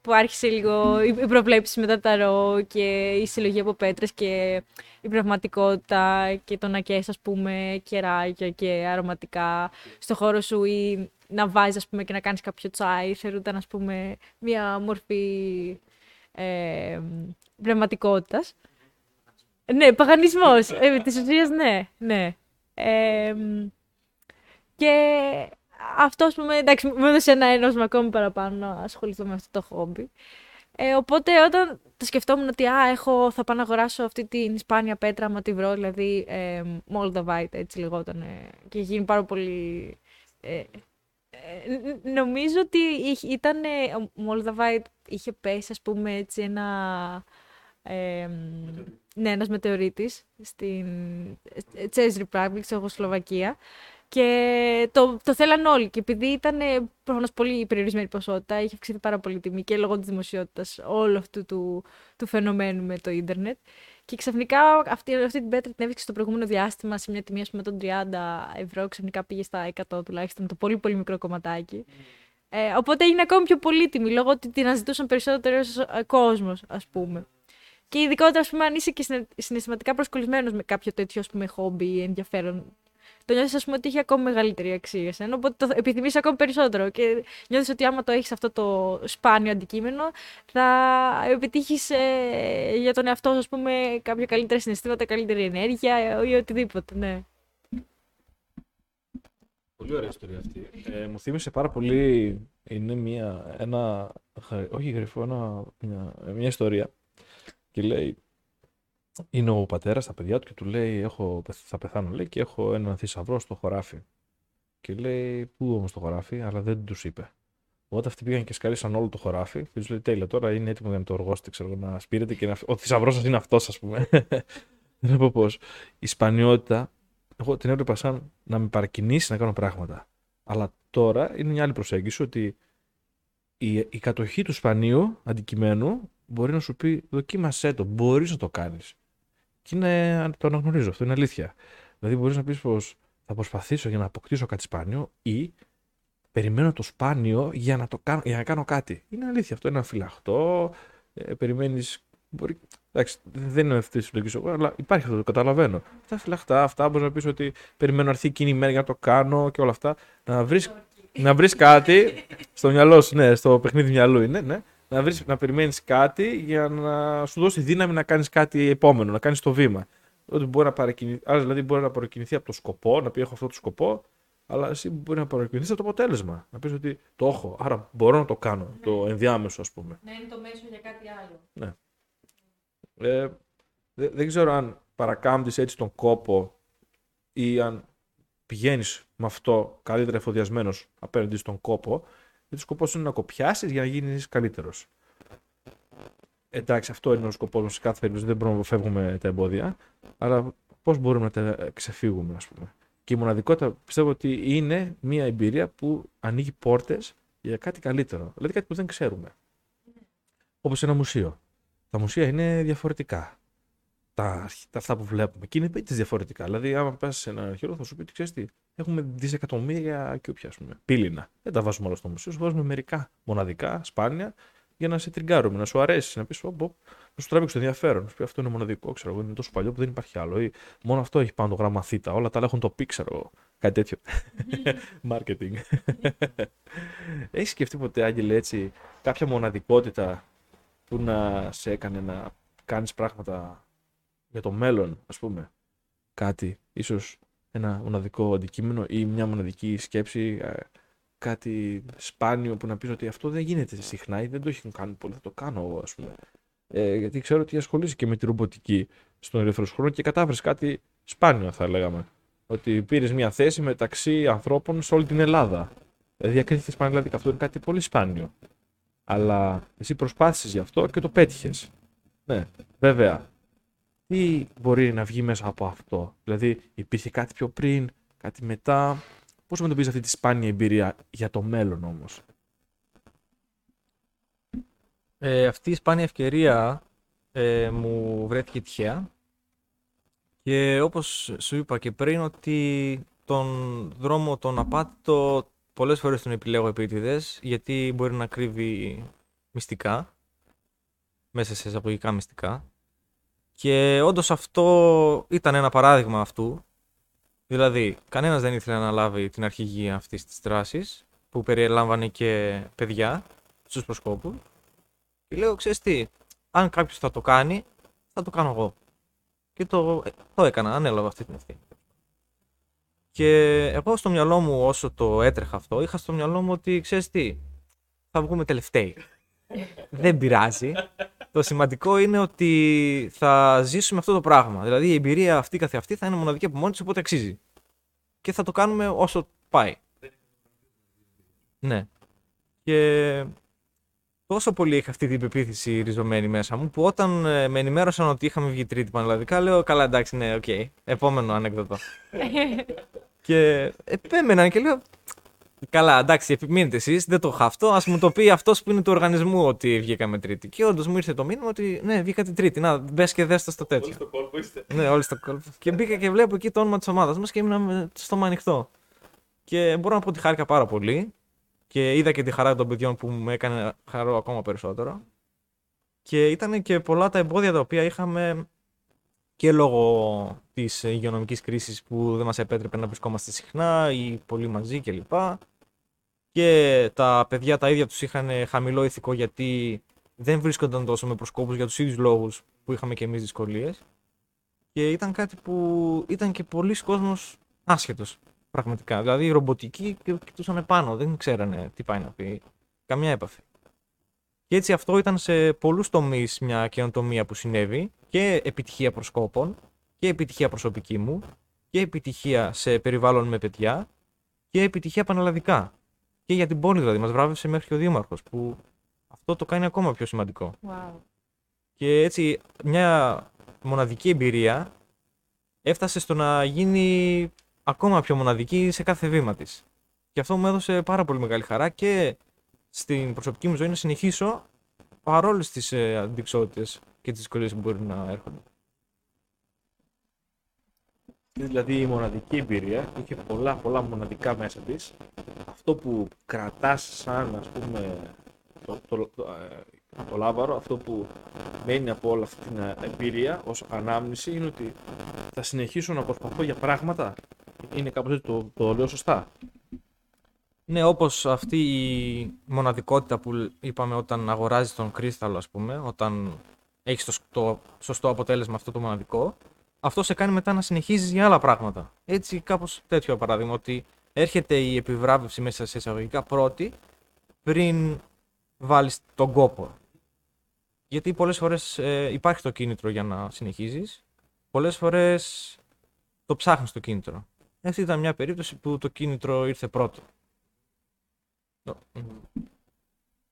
που άρχισε λίγο η προβλέψη με τα ταρό και η συλλογή από πέτρες και η πραγματικότητα και το να καίς, ας πούμε, κεράκια και αρωματικά στο χώρο σου ή να βάζεις, ας πούμε, και να κάνεις κάποιο τσάι. Θεωρούνταν, ας πούμε, μια μορφή ε, πνευματικότητας. Ναι, παγανισμός. Ε, της ουσίας, ναι, ναι. Ε, και αυτό, ας πούμε, εντάξει, μου έδωσε ένα ένωσμα ακόμη παραπάνω να ασχοληθώ με αυτό το χόμπι. Ε, οπότε όταν το σκεφτόμουν ότι α, έχω, θα πάω να αγοράσω αυτή την Ισπάνια πέτρα, άμα τη βρω, δηλαδή ε, Moldavite, έτσι λεγόταν, και γίνει πάρα πολύ... Ε, ε, νομίζω ότι ήταν, ο Moldavite είχε πέσει, ας πούμε, έτσι ένα... Ε, ναι, ένας μετεωρίτης στην Czech Republic, στην Σλοβακία. Και το, το θέλαν όλοι. Και επειδή ήταν προφανώς πολύ περιορισμένη ποσότητα, είχε αυξηθεί πάρα πολύ τιμή και λόγω της δημοσιότητας όλου αυτού του, του φαινομένου με το ίντερνετ. Και ξαφνικά αυτή, αυτή την πέτρα την έβρισκε στο προηγούμενο διάστημα σε μια τιμή με των 30 ευρώ. Ξαφνικά πήγε στα 100 τουλάχιστον, το πολύ πολύ μικρό κομματάκι. Ε, οπότε έγινε ακόμη πιο πολύτιμη λόγω ότι την αναζητούσαν περισσότερο κόσμος, ας πούμε. Και ειδικότερα, ας πούμε, αν είσαι και συναισθηματικά προσκολλισμένο με κάποιο τέτοιο ας πούμε, χόμπι ενδιαφέρον το νιώθεις, ας πούμε, ότι έχει ακόμη μεγαλύτερη αξία για σένα. Οπότε το επιθυμείς ακόμη περισσότερο. Και νιώθεις ότι άμα το έχεις αυτό το σπάνιο αντικείμενο, θα επιτύχεις ε, για τον εαυτό σου, ας πούμε, κάποια καλύτερα συναισθήματα, καλύτερη ενέργεια ή οτιδήποτε. Ναι. Πολύ ωραία ιστορία αυτή. Ε, μου θύμισε πάρα πολύ. Είναι μια, ένα. Όχι γρυφό, ένα, μια, μια ιστορία. Και λέει είναι ο πατέρας στα παιδιά του και του λέει: έχω, Θα πεθάνω λέει, και έχω έναν θησαυρό στο χωράφι. Και λέει: Πού όμως το χωράφι, αλλά δεν τους είπε. Οπότε αυτοί πήγαν και σκάλισαν όλο το χωράφι και τους λέει: Τέλεια, τώρα είναι έτοιμο για να το οργώσετε, ξέρω να σπείρετε και να... ο θησαυρός σας είναι αυτός, ας πούμε. δεν πω πώς. Η σπανιότητα, εγώ την έβλεπα σαν να με παρακινήσει να κάνω πράγματα. Αλλά τώρα είναι μια άλλη προσέγγιση ότι η, η κατοχή του σπανίου αντικειμένου μπορεί να σου πει: Δοκίμασέ το, μπορείς να το κάνεις. Και είναι, το αναγνωρίζω, αυτό είναι αλήθεια. Δηλαδή, μπορείς να πεις πως θα προσπαθήσω για να αποκτήσω κάτι σπάνιο ή περιμένω το σπάνιο για να, το κάνω, για να κάνω κάτι. Είναι αλήθεια, αυτό είναι ένα φυλαχτό. Ε, περιμένεις. Μπορεί... Εντάξει, δεν είναι αυτή τη συλλογή εγώ, αλλά υπάρχει αυτό, το καταλαβαίνω. Αυτά φυλαχτά, αυτά μπορείς να πεις ότι περιμένω να έρθει εκείνη η μέρα για να το κάνω και όλα αυτά. Να βρεις να βρεις κάτι στο μυαλό σου, ναι, στο παιχνίδι μυαλού είναι, ναι να, βρεις, να περιμένεις κάτι για να σου δώσει δύναμη να κάνεις κάτι επόμενο, να κάνεις το βήμα. Ότι μπορεί να παρακινηθεί, δηλαδή μπορεί να παρακινηθεί από το σκοπό, να πει έχω αυτό το σκοπό, αλλά εσύ μπορεί να παρακινηθείς από το αποτέλεσμα. Να πεις ότι το έχω, άρα μπορώ να το κάνω, ναι. το ενδιάμεσο ας πούμε. Να είναι το μέσο για κάτι άλλο. Ναι. Ε, δεν, δεν ξέρω αν παρακάμπτεις έτσι τον κόπο ή αν πηγαίνεις με αυτό καλύτερα εφοδιασμένος απέναντι στον κόπο γιατί ο σκοπό είναι να κοπιάσεις για να γίνεις καλύτερος. Εντάξει, αυτό είναι ο σκοπός μας σε κάθε περίπτωση. Δεν μπορούμε να αποφεύγουμε τα εμπόδια. Αλλά πώς μπορούμε να τα ξεφύγουμε, ας πούμε. Και η μοναδικότητα πιστεύω ότι είναι μια εμπειρία που ανοίγει πόρτες για κάτι καλύτερο. Δηλαδή κάτι που δεν ξέρουμε. Όπως ένα μουσείο. Τα μουσεία είναι διαφορετικά. Τα, τα αυτά που βλέπουμε. Και είναι πίτε διαφορετικά. Δηλαδή, άμα πας σε ένα αρχαίο, θα σου πει ότι ξέρεις τι, έχουμε δισεκατομμύρια κιούπια, ας πούμε. Πύληνα. Δεν τα βάζουμε όλα στο μουσείο, σου βάζουμε μερικά μοναδικά, σπάνια, για να σε τριγκάρουμε, να σου αρέσει, να πεις, να σου τραβήξει το ενδιαφέρον. Να σου πει αυτό είναι μοναδικό, ξέρω εγώ, είναι τόσο παλιό που δεν υπάρχει άλλο. Ή μόνο αυτό έχει πάνω το γράμμα Θ, όλα τα άλλα έχουν το π, ξέρω εγώ. Κάτι τέτοιο. Marketing. έχεις σκεφτεί ποτέ, Άγγελε, έτσι, κάποια μοναδικότητα που να σε έκανε να κάνεις πράγματα για το μέλλον, ας πούμε. Κάτι, ίσως ένα μοναδικό αντικείμενο ή μια μοναδική σκέψη, ε, κάτι σπάνιο που να πεις ότι αυτό δεν γίνεται συχνά ή δεν το έχει κάνει πολύ, θα το κάνω εγώ, ας πούμε. Ε, γιατί ξέρω ότι ασχολείσαι και με τη ρομποτική στον ελεύθερο χρόνο και κατάφερες κάτι σπάνιο, θα λέγαμε. Ότι πήρες μια θέση μεταξύ ανθρώπων σε όλη την Ελλάδα. Δηλαδή, διακρίθηκες πανελλαδικά. Αυτό είναι κάτι πολύ σπάνιο. Αλλά εσύ προσπάθησες γι' αυτό και το πέτυχες. Ναι, βέβαια τι μπορεί να βγει μέσα από αυτό; Δηλαδή, υπήρχε κάτι πιο πριν, κάτι μετά; Πώς αντιμετωπίζεις αυτή τη σπάνια εμπειρία για το μέλλον όμως; Ε, αυτή η σπάνια ευκαιρία ε, μου βρέθηκε τυχαία και όπως σου είπα και πριν ότι τον δρόμο τον απάτητο πολλές φορές τον επιλέγω επίτηδες γιατί μπορεί να κρύβει μυστικά μέσα σε εισαγωγικά μυστικά και όντως αυτό ήταν ένα παράδειγμα αυτού. Δηλαδή, κανένας δεν ήθελε να λάβει την αρχηγία αυτής της δράσης, που περιέλαμβανε και παιδιά στους προσκόπους. Και λέω, ξέρεις τι, αν κάποιος θα το κάνει, θα το κάνω εγώ. Και το, ε, το έκανα, ανέλαβα αυτή την ευθύνη. Και εγώ στο μυαλό μου, όσο το έτρεχα αυτό, είχα στο μυαλό μου ότι ξέρεις τι, θα βγούμε τελευταίοι. Δεν πειράζει. Το σημαντικό είναι ότι θα ζήσουμε αυτό το πράγμα. Δηλαδή η εμπειρία αυτή καθεαυτή θα είναι μοναδική από μόνη της, οπότε αξίζει. Και θα το κάνουμε όσο πάει. Ναι. Και τόσο πολύ είχα αυτή την πεποίθηση ριζωμένη μέσα μου που όταν ε, με ενημέρωσαν ότι είχαμε βγει τρίτη πανελλαδικά λέω καλά εντάξει ναι οκ επόμενο ανέκδοτο. και επέμεναν και λέω καλά εντάξει επιμείνετε εσείς δεν το χάφτω ας μου το πει αυτός που είναι του οργανισμού ότι βγήκαμε τρίτη. Και όντως μου ήρθε το μήνυμα ότι ναι βγήκατε τρίτη να μπες και δέστε στο τέτοιο. Όλοι στο κόλπο είστε. Ναι, όλοι στο κόλπο. και μπήκα και βλέπω εκεί το όνομα της ομάδας μας και ήμουν με- στο ανοιχτό. Και μπορώ να πω ότι χάρηκα πάρα πολύ. Και είδα και τη χαρά των παιδιών που μου έκανε χαρώ ακόμα περισσότερο. Και ήταν και πολλά τα εμπόδια τα οποία είχαμε και λόγω της υγειονομικής κρίσης που δεν μας επέτρεπε να βρισκόμαστε συχνά ή πολύ μαζί κλπ. Και τα παιδιά τα ίδια τους είχαν χαμηλό ηθικό γιατί δεν βρίσκονταν τόσο με προσκόπους για τους ίδιους λόγους που είχαμε και εμείς δυσκολίες. Και ήταν κάτι που ήταν και πολλοί κόσμος άσχετος πραγματικά. Δηλαδή οι ρομποτικοί και- κοιτούσαν πάνω, δεν ξέρανε τι πάει να πει. Καμιά έπαφη. Και έτσι αυτό ήταν σε πολλούς τομείς μια καινοτομία που συνέβη και επιτυχία προσκόπων και επιτυχία προσωπική μου και επιτυχία σε περιβάλλον με παιδιά και επιτυχία πανελλαδικά. Και για την πόλη δηλαδή, μας βράβευσε μέχρι και ο Δήμαρχος που αυτό το κάνει ακόμα πιο σημαντικό. Wow. Και έτσι μια μοναδική εμπειρία έφτασε στο να γίνει ακόμα πιο μοναδική σε κάθε βήμα της. Και αυτό μου έδωσε πάρα πολύ μεγάλη χαρά και στην προσωπική μου ζωή να συνεχίσω παρόλες τις ε, αντικσότητες και τις δυσκολίες που μπορεί να έρχονται. Δηλαδή η μοναδική εμπειρία που είχε πολλά πολλά μοναδικά μέσα της. Αυτό που κρατάς σαν ας πούμε το, το, το, ε, το λάβαρο, αυτό που μένει από όλη αυτή την ε, εμπειρία ως ανάμνηση είναι ότι θα συνεχίσω να προσπαθώ για πράγματα. Είναι κάπως έτσι το, το λέω σωστά. Ναι, όπως αυτή η μοναδικότητα που είπαμε όταν αγοράζεις τον κρίσταλο, ας πούμε, όταν έχεις το, σ- το σωστό αποτέλεσμα αυτό το μοναδικό, αυτό σε κάνει μετά να συνεχίζεις για άλλα πράγματα. Έτσι, κάπως τέτοιο παράδειγμα, ότι έρχεται η επιβράβευση μέσα σε εισαγωγικά πρώτη, πριν βάλεις τον κόπο. Γιατί πολλές φορές ε, υπάρχει το κίνητρο για να συνεχίζεις, πολλές φορές το ψάχνεις το κίνητρο. Αυτή ήταν μια περίπτωση που το κίνητρο ήρθε πρώτο.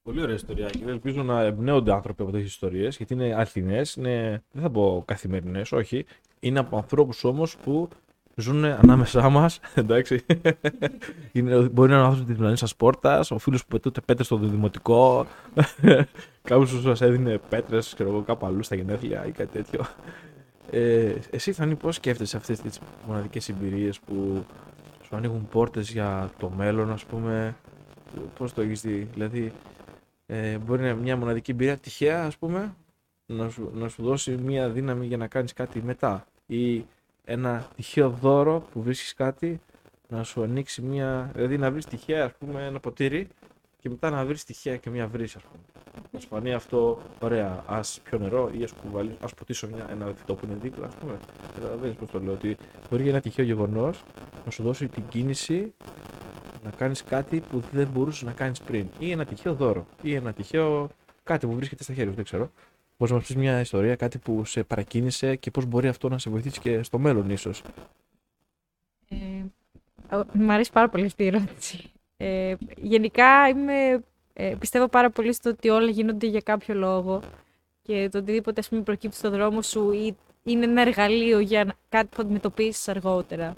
Πολύ ωραία ιστορία και ελπίζω να εμπνέονται άνθρωποι από τέτοιες ιστορίες γιατί είναι αληθινές, είναι, δεν θα πω καθημερινές, όχι. Είναι από ανθρώπους όμως που ζουν ανάμεσά μας. Εντάξει. Είναι, μπορεί να είναι ο άνθρωπος της πλανήτη σα πόρτα, ο φίλος που πετούσε πέτρε στο δημοτικό, κάποιος που σας έδινε πέτρες, ξέρω εγώ, κάπου αλλού στα γενέθλια ή κάτι τέτοιο. Ε, εσύ, Φανή, πώς σκέφτεσαι αυτές τις μοναδικές εμπειρίες που σου ανοίγουν πόρτες για το μέλλον, ας πούμε; Πώς το έχεις δει, δηλαδή, ε, μπορεί να είναι μια μοναδική εμπειρία τυχαία, ας πούμε, να σου, να σου δώσει μια δύναμη για να κάνεις κάτι μετά. Ή ένα τυχαίο δώρο που βρίσκεις κάτι να σου ανοίξει μια... Δηλαδή να βρεις τυχαία, ας πούμε, ένα ποτήρι και μετά να βρεις τυχαία και μια βρύση, ας πούμε. Να σου φανεί αυτό, ωραία, ας πιω νερό ή ας, κουβαλήσω, ας ποτίσω μια, ένα φυτό που είναι δίπλα, ας πούμε. Καταλαβαίνεις πώς το λέω, ότι μπορεί για ένα τυχαίο γεγονός να σου δώσει την κίνηση να κάνεις κάτι που δεν μπορούσες να κάνεις πριν. Ή ένα τυχαίο δώρο. Ή ένα τυχαίο κάτι που βρίσκεται στα χέρια σου, δεν ξέρω. Μπορείς να μας πεις μια ιστορία, κάτι που σε παρακίνησε και πώς μπορεί αυτό να σε βοηθήσει και στο μέλλον ίσως. Ε, ο- μ' αρέσει πάρα πολύ αυτή η ερώτηση. Ε, γενικά είμαι, ε, πιστεύω πάρα πολύ στο ότι όλα γίνονται για κάποιο λόγο και το οτιδήποτε ας πούμε, προκύπτει στον δρόμο σου ή είναι ένα εργαλείο για να- κάτι που αντιμετωπίσεις αργότερα.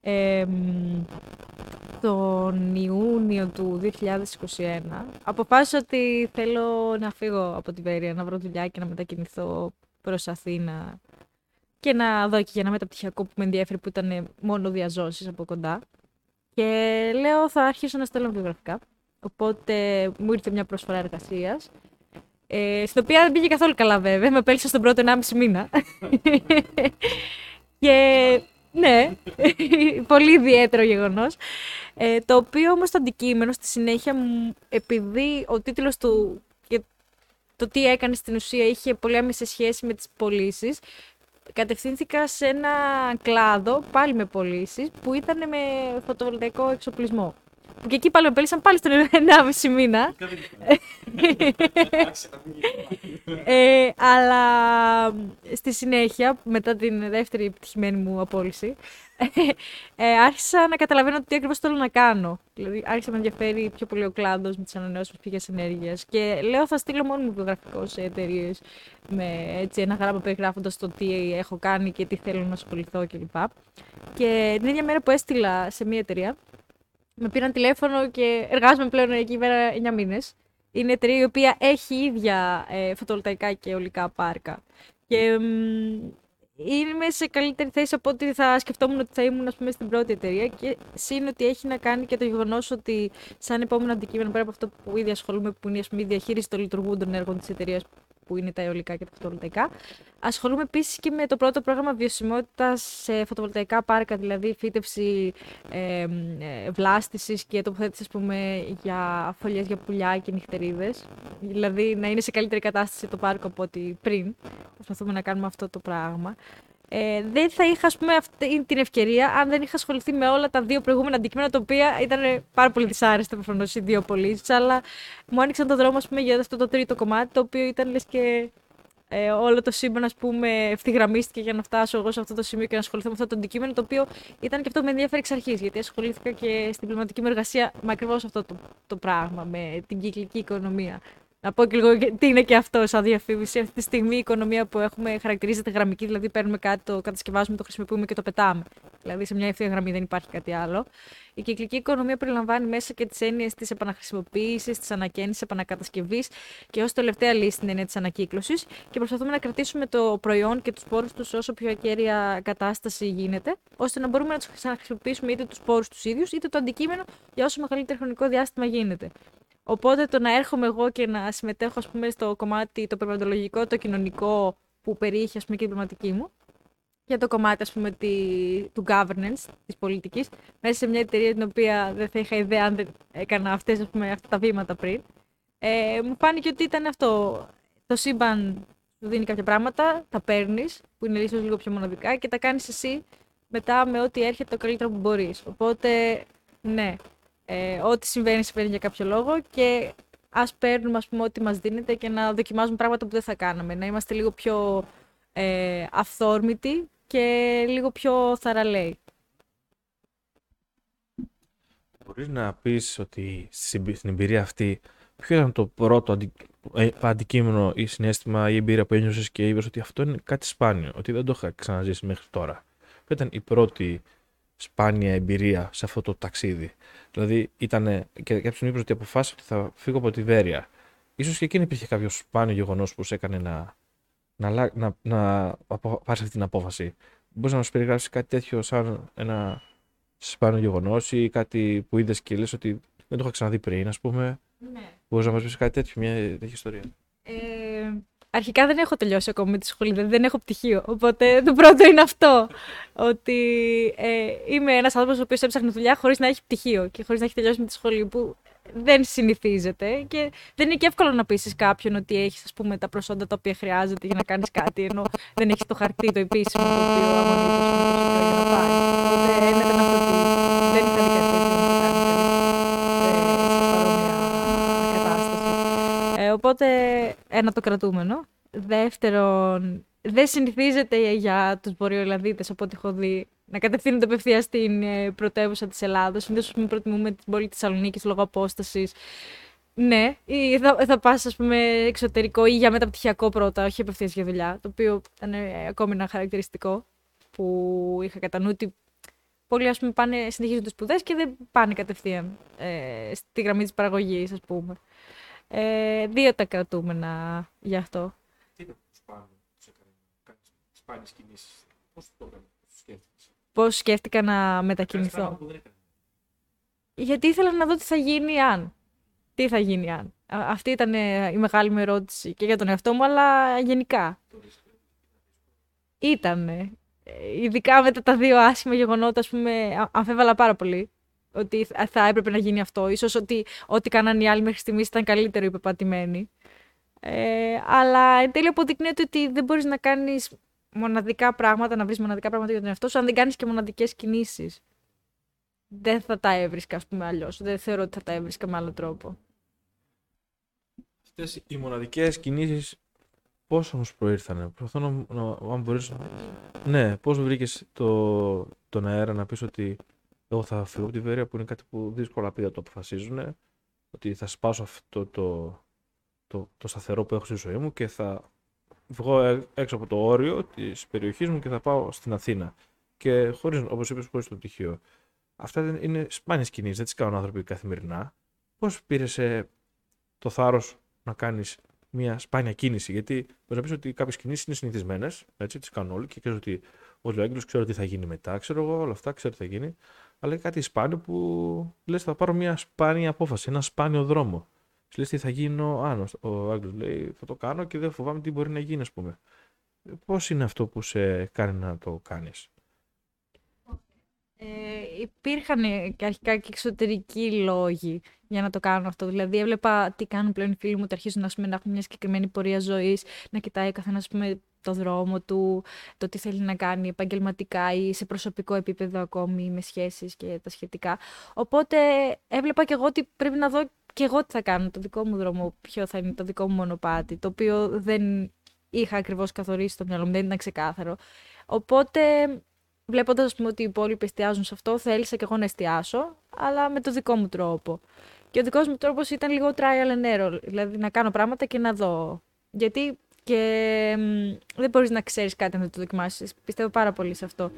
Ε, μ, τον Ιούνιο του 2021 αποφάσισα ότι θέλω να φύγω από τη Βέρεια, να βρω δουλειά και να μετακινηθώ προς Αθήνα και να δω και για ένα μεταπτυχιακό που με ενδιαφέρει που ήταν μόνο διαζώσεις από κοντά. Και λέω θα αρχίσω να στέλνω βιογραφικά. Οπότε μου ήρθε μια προσφορά εργασίας. Ε, στην οποία δεν πήγε καθόλου καλά βέβαια. Με πέλησε στον πρώτο 1,5 μήνα. και ναι, πολύ ιδιαίτερο γεγονός. Ε, το οποίο όμως το αντικείμενο στη συνέχεια μου, επειδή ο τίτλος του και το τι έκανε στην ουσία είχε πολύ άμεση σχέση με τις πωλήσεις. Κατευθύνθηκα σε ένα κλάδο, πάλι με πωλήσεις, που ήταν με φωτοβολταϊκό εξοπλισμό. Που και εκεί πάλι με πέλησαν πάλι στον 1,5 μήνα. ε, αλλά στη συνέχεια, μετά την δεύτερη επιτυχημένη μου απόλυση, ε, άρχισα να καταλαβαίνω τι ακριβώς θέλω να κάνω. Δηλαδή, άρχισα να με ενδιαφέρει πιο πολύ ο κλάδος με τις ανανεώσιμες πηγές ενέργειας. Και λέω, θα στείλω μόνο μου βιογραφικό σε εταιρείες με έτσι, ένα γράμμα περιγράφοντας το τι έχω κάνει και τι θέλω να ασχοληθώ κλπ. Και την ίδια μέρα που έστειλα σε μια εταιρεία, με πήραν τηλέφωνο και εργάζομαι πλέον εκεί πέρα 9 μήνες. Είναι εταιρεία η οποία έχει ίδια ε, φωτοβολταϊκά και ολικά πάρκα. Και είμαι σε καλύτερη θέση από ότι θα σκεφτόμουν ότι θα ήμουν ας πούμε, στην πρώτη εταιρεία. Και σύν ότι έχει να κάνει και το γεγονός ότι, σαν επόμενο αντικείμενο πέρα από αυτό που ήδη ασχολούμαι, που είναι η διαχείριση των λειτουργούντων έργων της εταιρείας που είναι τα αιωλικά και τα φωτοβολταϊκά. Ασχολούμαι επίσης και με το πρώτο πρόγραμμα βιωσιμότητας σε φωτοβολταϊκά πάρκα, δηλαδή φύτευση ε, ε, βλάστησης και τοποθέτηση ας πούμε, για φωλιές για πουλιά και νυχτερίδες. Δηλαδή να είναι σε καλύτερη κατάσταση το πάρκο από ό,τι πριν. Προσπαθούμε να κάνουμε αυτό το πράγμα. Ε, δεν θα είχα πούμε, αυτή την ευκαιρία αν δεν είχα ασχοληθεί με όλα τα δύο προηγούμενα αντικείμενα, τα οποία ήταν πάρα πολύ δυσάρεστα προφανώς οι δύο πωλήσεις, αλλά μου άνοιξαν τον δρόμο πούμε, για αυτό το τρίτο κομμάτι, το οποίο ήταν λες και ε, όλο το σύμπαν ας πούμε, ευθυγραμμίστηκε για να φτάσω εγώ σε αυτό το σημείο και να ασχοληθώ με αυτό το αντικείμενο, το οποίο ήταν και αυτό που με ενδιαφέρει εξ αρχής, γιατί ασχολήθηκα και στην πνευματική μου εργασία με ακριβώς αυτό το, το πράγμα, με την κυκλική οικονομία. Να πω και λίγο τι είναι και αυτό σαν διαφήμιση. Αυτή τη στιγμή η οικονομία που έχουμε χαρακτηρίζεται γραμμική, δηλαδή παίρνουμε κάτι, το κατασκευάζουμε, το χρησιμοποιούμε και το πετάμε. Δηλαδή σε μια ευθεία γραμμή δεν υπάρχει κάτι άλλο. Η κυκλική οικονομία περιλαμβάνει μέσα και τις έννοιες της επαναχρησιμοποίησης, της ανακαίνησης, επανακατασκευής και ως τελευταία λύση την έννοια της ανακύκλωσης. Και προσπαθούμε να κρατήσουμε το προϊόν και τους πόρους τους όσο πιο ακέραια κατάσταση γίνεται, ώστε να μπορούμε να τους χρησιμοποιήσουμε είτε τους πόρους τους ίδιους, είτε το αντικείμενο για όσο μεγαλύτερο χρονικό διάστημα γίνεται. Οπότε το να έρχομαι εγώ και να συμμετέχω ας πούμε, στο κομμάτι το περιβαλλοντολογικό, το κοινωνικό που περιείχε ας πούμε, και η πνευματική μου, για το κομμάτι ας πούμε, τη, του governance, της πολιτικής, μέσα σε μια εταιρεία την οποία δεν θα είχα ιδέα αν δεν έκανα αυτές, ας πούμε, αυτά τα βήματα πριν. Ε, μου φάνηκε ότι ήταν αυτό. Το σύμπαν σου δίνει κάποια πράγματα, τα παίρνεις, που είναι ίσως λίγο πιο μοναδικά, και τα κάνεις εσύ μετά με ό,τι έρχεται το καλύτερο που μπορείς. Οπότε, ναι, ε, ό,τι συμβαίνει, συμβαίνει για κάποιο λόγο και ας παίρνουμε ας πούμε, ό,τι μας δίνεται και να δοκιμάζουμε πράγματα που δεν θα κάναμε. Να είμαστε λίγο πιο ε, αυθόρμητοι και λίγο πιο θαραλέοι. Μπορείς να πεις ότι στην εμπειρία αυτή ποιο ήταν το πρώτο αντι... Ε, αντικείμενο ή συνέστημα ή εμπειρία που ένιωσες και είπες ότι αυτό είναι κάτι σπάνιο, ότι δεν το είχα ξαναζήσει μέχρι τώρα. Ποια ήταν η πρώτη σπάνια εμπειρία σε αυτό το ταξίδι. Δηλαδή ήταν. και κάποιο μου είπε ότι αποφάσισα ότι θα φύγω από τη Βέρεια. σω και εκείνη υπήρχε κάποιο σπάνιο γεγονός που σε έκανε να, να, να, να πάρεις αυτή την απόφαση. Μπορείς να μας περιγράψεις κάτι τέτοιο σαν ένα σπάνιο γεγονός ή κάτι που είδες και λες ότι δεν το είχα ξαναδεί πριν, ας πούμε; Ναι. Μπορείς να μας πεις κάτι τέτοιο, μια τέτοια ιστορία; Ε, Αρχικά δεν έχω τελειώσει ακόμα με τη σχολή, δηλαδή δεν έχω πτυχίο. Οπότε το πρώτο είναι αυτό. Ότι ε, είμαι ένας άνθρωπος ο οποίος έψαχνε δουλειά χωρίς να έχει πτυχίο και χωρίς να έχει τελειώσει με τη σχολή. Που δεν συνηθίζεται και δεν είναι και εύκολο να πείσει κάποιον ότι έχεις τα προσόντα τα οποία χρειάζεται για να κάνεις κάτι, ενώ δεν έχεις το χαρτί το επίσημο το οποίο αγωνίζεται για να πάει. Οπότε έμενα αυτό ότι δεν είχα δει κάτι οπότε ένα το κρατούμενο. Δεύτερον, δεν συνηθίζεται για τους Βορειοελλαδίτες, από ό,τι έχω δει, να κατευθύνονται απευθείας στην ε, πρωτεύουσα της Ελλάδος. Συνήθως προτιμούμε την πόλη της Θεσσαλονίκης λόγω απόστασης. Ναι, ή θα, θα πας ας πούμε εξωτερικό ή για μεταπτυχιακό πρώτα, όχι απευθείας για δουλειά, το οποίο ήταν ε, ακόμη ένα χαρακτηριστικό που είχα κατά νου ότι πολλοί ας πούμε πάνε, συνεχίζουν τις σπουδές και δεν πάνε κατευθείαν ε, στη γραμμή της παραγωγής ας πούμε. Ε, δύο τα κρατούμενα γι' αυτό. Τι είναι σπάνιο, σπάνιες κινήσεις; Πώς το έκανες, σκέφτηκες; Πώς σκέφτηκα να μετακινηθώ; Γιατί ήθελα να δω τι θα γίνει αν. Τι θα γίνει αν. Αυτή ήταν η μεγάλη μου ερώτηση και για τον εαυτό μου, αλλά γενικά. Ήτανε. Ειδικά μετά τα δύο άσχημα γεγονότα, ας πούμε, αμφέβαλα πάρα πολύ ότι θα έπρεπε να γίνει αυτό. Ίσως ότι ό,τι κάνανε οι άλλοι μέχρι στιγμής ήταν καλύτερο ή πεπατημένοι. Ε, αλλά εν τέλει αποδεικνύεται ότι δεν μπορείς να κάνεις μοναδικά πράγματα, να βρεις μοναδικά πράγματα για τον εαυτό σου, αν δεν κάνεις και μοναδικές κινήσεις. δεν θα τα έβρισκα, ας πούμε, αλλιώς. Δεν θεωρώ ότι θα τα έβρισκα με άλλο τρόπο. Αυτές οι μοναδικές κινήσεις πώς όμως προήρθανε; Προσπαθώ να, να, αν μπορείς... Ναι, πώς βρήκες το, τον αέρα να πεις ότι εγώ θα φύγω από τη Βέρεια που είναι κάτι που δύσκολα παιδιά το αποφασίζουν ότι θα σπάσω αυτό το, το, το σταθερό που έχω στη ζωή μου και θα βγω ε- έξω από το όριο της περιοχής μου και θα πάω στην Αθήνα. Και χωρίς, όπως είπες, χωρίς το πτυχίο. Αυτά δεν είναι σπάνιες κινήσεις, δεν τις κάνουν άνθρωποι καθημερινά. Πώς πήρες ε, το θάρρος να κάνεις μια σπάνια κίνηση; Γιατί μπορείς να πεις ότι κάποιες κινήσεις είναι συνηθισμένες, έτσι, τις κάνουν όλοι και ξέρεις ότι ο Λεόγγυλο ξέρει τι θα γίνει μετά, ξέρω εγώ, όλα αυτά ξέρω τι θα γίνει. Αλλά είναι κάτι σπάνιο που λες, θα πάρω μια σπάνια απόφαση, ένα σπάνιο δρόμο. Λες τι θα γίνω άνω. Ο Άγγλος λέει, θα το κάνω και δεν φοβάμαι τι μπορεί να γίνει, ας πούμε. Πώς είναι αυτό που σε κάνει να το κάνεις; Ε, υπήρχαν και αρχικά και εξωτερικοί λόγοι για να το κάνω αυτό. Δηλαδή, έβλεπα τι κάνουν πλέον οι φίλοι μου, ότι αρχίζουν ας πούμε, να έχουν μια συγκεκριμένη πορεία ζωής, να κοιτάει ο καθένας το δρόμο του, το τι θέλει να κάνει επαγγελματικά ή σε προσωπικό επίπεδο ακόμη με σχέσεις και τα σχετικά. Οπότε έβλεπα και εγώ ότι πρέπει να δω και εγώ τι θα κάνω, το δικό μου δρόμο, ποιο θα είναι το δικό μου μονοπάτι, το οποίο δεν είχα ακριβώς καθορίσει στο μυαλό μου, δεν ήταν ξεκάθαρο. Οπότε βλέποντας ότι οι υπόλοιποι εστιάζουν σε αυτό, θέλησα και εγώ να εστιάσω, αλλά με το δικό μου τρόπο. Και ο δικός μου τρόπος ήταν λίγο trial and error, δηλαδή να κάνω πράγματα και να δω. Γιατί και δεν μπορείς να ξέρεις κάτι αν δεν το δοκιμάσεις. Πιστεύω πάρα πολύ σε αυτό.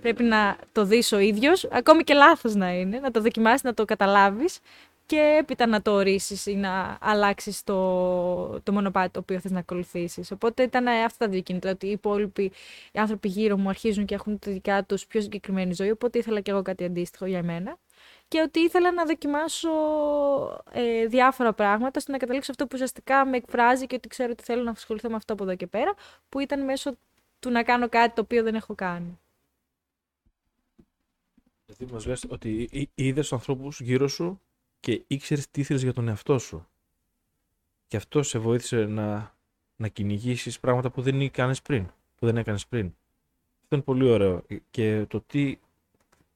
Πρέπει να το δεις ο ίδιος, ακόμη και λάθος να είναι, να το δοκιμάσεις, να το καταλάβεις και έπειτα να το ορίσεις ή να αλλάξεις το, το μονοπάτι το οποίο θες να ακολουθήσεις. Οπότε ήταν αυτά τα δύο κίνητρα, ότι οι υπόλοιποι οι άνθρωποι γύρω μου αρχίζουν και έχουν τη δικιά τους πιο συγκεκριμένη ζωή, οπότε ήθελα και εγώ κάτι αντίστοιχο για μένα. Και ότι ήθελα να δοκιμάσω ε, διάφορα πράγματα, ώστε να καταλήξω αυτό που ουσιαστικά με εκφράζει και ότι ξέρω ότι θέλω να ασχοληθώ με αυτό από εδώ και πέρα, που ήταν μέσω του να κάνω κάτι το οποίο δεν έχω κάνει. Δηλαδή μας λες ότι είδες ανθρώπους γύρω σου και ήξερες τι ήθελες για τον εαυτό σου. Και αυτό σε βοήθησε να, να κυνηγήσεις πράγματα που δεν έκανε πριν. Που δεν έκανες πριν. Αυτό είναι πολύ ωραίο. Και το τι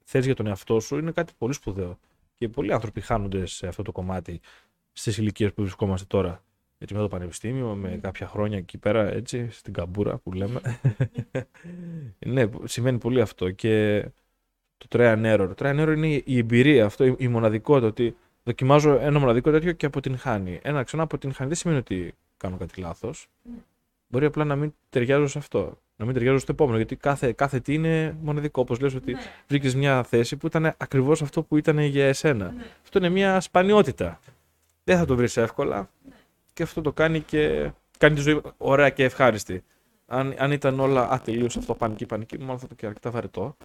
θες για τον εαυτό σου είναι κάτι πολύ σπουδαίο. Και πολλοί άνθρωποι χάνονται σε αυτό το κομμάτι στις ηλικίες που βρισκόμαστε τώρα. Έτσι με το πανεπιστήμιο, με κάποια χρόνια εκεί πέρα, έτσι, στην καμπούρα που λέμε. ναι, σημαίνει πολύ αυτό. Και το try and error. Το try and error είναι η εμπειρία, αυτό, η μοναδικότητα, ότι δοκιμάζω ένα μοναδικό τέτοιο και αποτυγχάνει. Ένα ξανά αποτυγχάνει δεν σημαίνει ότι κάνω κάτι λάθος. Μπορεί απλά να μην ταιριάζω σε αυτό. Να μην ταιριάζω στο επόμενο. Γιατί κάθε, κάθε τι είναι μοναδικό. Όπως λες ότι ναι. βρήκες μια θέση που ήταν ακριβώς αυτό που ήταν για εσένα. Ναι. Αυτό είναι μια σπανιότητα. Δεν θα το βρεις εύκολα. Ναι. Και αυτό το κάνει και κάνει τη ζωή ωραία και ευχάριστη. Αν, αν ήταν όλα ατελείω αυτό πανική, πανική, μάλλον θα το και αρκετά βαρετό.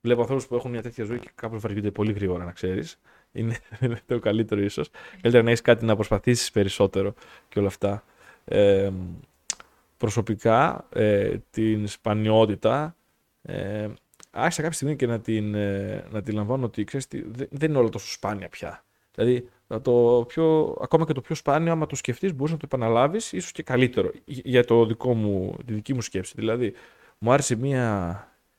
Βλέπω ανθρώπους που έχουν μια τέτοια ζωή και κάπως βαριούνται πολύ γρήγορα, να ξέρεις. Είναι το καλύτερο ίσως. Καλύτερα να έχεις κάτι να προσπαθήσεις περισσότερο και όλα αυτά. Ε, προσωπικά ε, την σπανιότητα ε, άρχισα κάποια στιγμή και να την, ε, να την λαμβάνω ότι ξέρεις, δεν είναι όλα τόσο σπάνια πια. Δηλαδή, το πιο, ακόμα και το πιο σπάνιο, άμα το σκεφτείς, μπορείς να το επαναλάβεις, ίσως και καλύτερο για το δικό μου, τη δική μου σκέψη. Δηλαδή, μου άρεσε μία.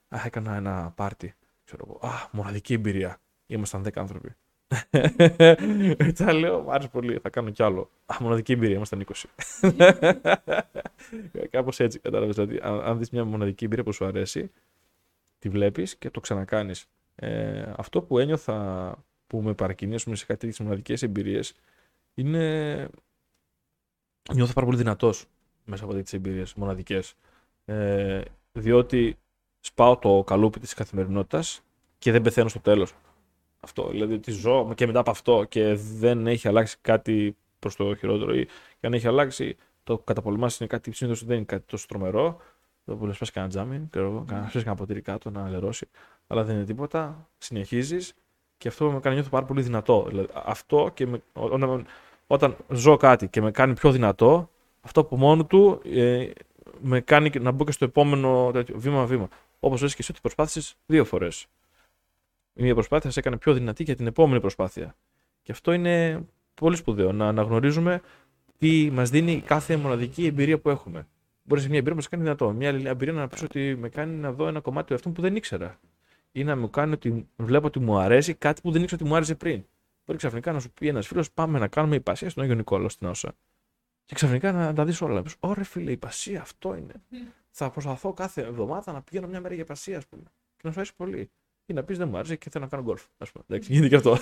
Α, έκανα ένα πάρτι. Ξέρω εγώ. Α, μοναδική εμπειρία. Ήμασταν 10 άνθρωποι. Έτσι λέω, μου άρεσε πολύ, θα κάνω κι άλλο. Α, μοναδική εμπειρία, ήμασταν 20. Κάπως έτσι κατάλαβες. Δηλαδή, αν, αν δεις μια μοναδική εμπειρία που σου αρέσει, τη βλέπεις και το ξανακάνεις. Ε, αυτό που ένιωθα που με παρακινήσουν σε κάτι τέτοιες μοναδικές εμπειρίες είναι. Νιώθω πάρα πολύ δυνατός μέσα από τέτοιες εμπειρίες μοναδικές. Ε, διότι σπάω το καλούπι της καθημερινότητας και δεν πεθαίνω στο τέλος. Αυτό. Δηλαδή ότι ζω και μετά από αυτό και δεν έχει αλλάξει κάτι προς το χειρότερο ή και αν έχει αλλάξει, το καταπολεμάς είναι κάτι συνήθως δεν είναι κάτι τόσο τρομερό. Το που λες, πας κανένα τζάμι, ξέρω, κανένα κανένα ποτήρι κάτω να λερώσει. Αλλά δεν είναι τίποτα. Συνεχίζεις και αυτό με κάνει να νιώθω πάρα πολύ δυνατό. Δηλαδή, αυτό και με, όταν, όταν ζω κάτι και με κάνει πιο δυνατό, αυτό από μόνο του ε, με κάνει να μπω και στο επόμενο βήμα-βήμα. Όπως λες και εσύ ότι προσπάθησες δύο φορές η μία προσπάθεια σε έκανε πιο δυνατή για την επόμενη προσπάθεια. Και αυτό είναι πολύ σπουδαίο, να αναγνωρίζουμε τι μας δίνει κάθε μοναδική εμπειρία που έχουμε. Μπορεί σε μια εμπειρία να μας κάνει δυνατό. Μια άλλη εμπειρία να πεις ότι με κάνει να δω ένα κομμάτι του εαυτού που δεν ήξερα. ή να μου κάνει ότι βλέπω ότι μου αρέσει κάτι που δεν ήξερα ότι μου άρεσε πριν. Μπορεί ξαφνικά να σου πει ένας φίλος: Πάμε να κάνουμε υπασία στον Άγιο Νικόλαο στην Όσα. Και ξαφνικά να τα δεις όλα. Ωρε φίλε, υπασία αυτό είναι. Θα προσπαθώ κάθε εβδομάδα να πηγαίνω μια μέρα για υπασία, ας πούμε. Και να σου αρέσει πολύ. Ή να πεις δεν μου άρεσε και θέλω να κάνω γκολφ. Α πούμε. Εντάξει, γίνεται και αυτό.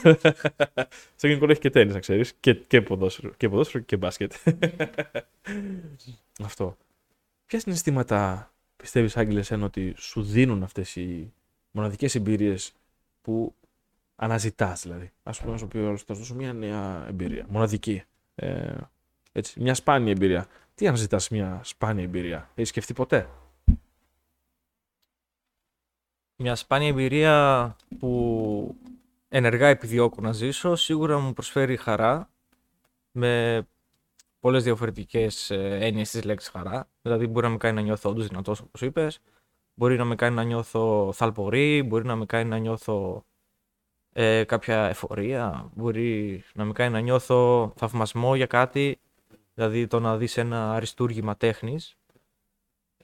Στο Άγιο έχει και τέννη, να ξέρεις. Και, και, ποδόσφαιρο, και ποδόσφαιρο και μπάσκετ. αυτό. Ποια συναισθήματα πιστεύεις, Άγγελε, εσένα ότι σου δίνουν αυτές οι μοναδικές εμπειρίες που αναζητάς, δηλαδή; Α πούμε, να σου πει ο θα δώσω μια νέα εμπειρία. Μοναδική. Ε, έτσι, μια σπάνια εμπειρία. Τι αναζητάς μια σπάνια εμπειρία, έχεις σκεφτεί ποτέ; Μια σπάνια εμπειρία που ενεργά επιδιώκω να ζήσω, σίγουρα μου προσφέρει χαρά με πολλές διαφορετικές ε, έννοιες της λέξης χαρά. Δηλαδή, μπορεί να με κάνει να νιώθω όντως δυνατός, όπως είπες, μπορεί να με κάνει να νιώθω θαλπορή, μπορεί να με κάνει να νιώθω ε, κάποια εφορία, μπορεί να με κάνει να νιώθω θαυμασμό για κάτι, δηλαδή το να δεις ένα αριστούργημα τέχνης, ε,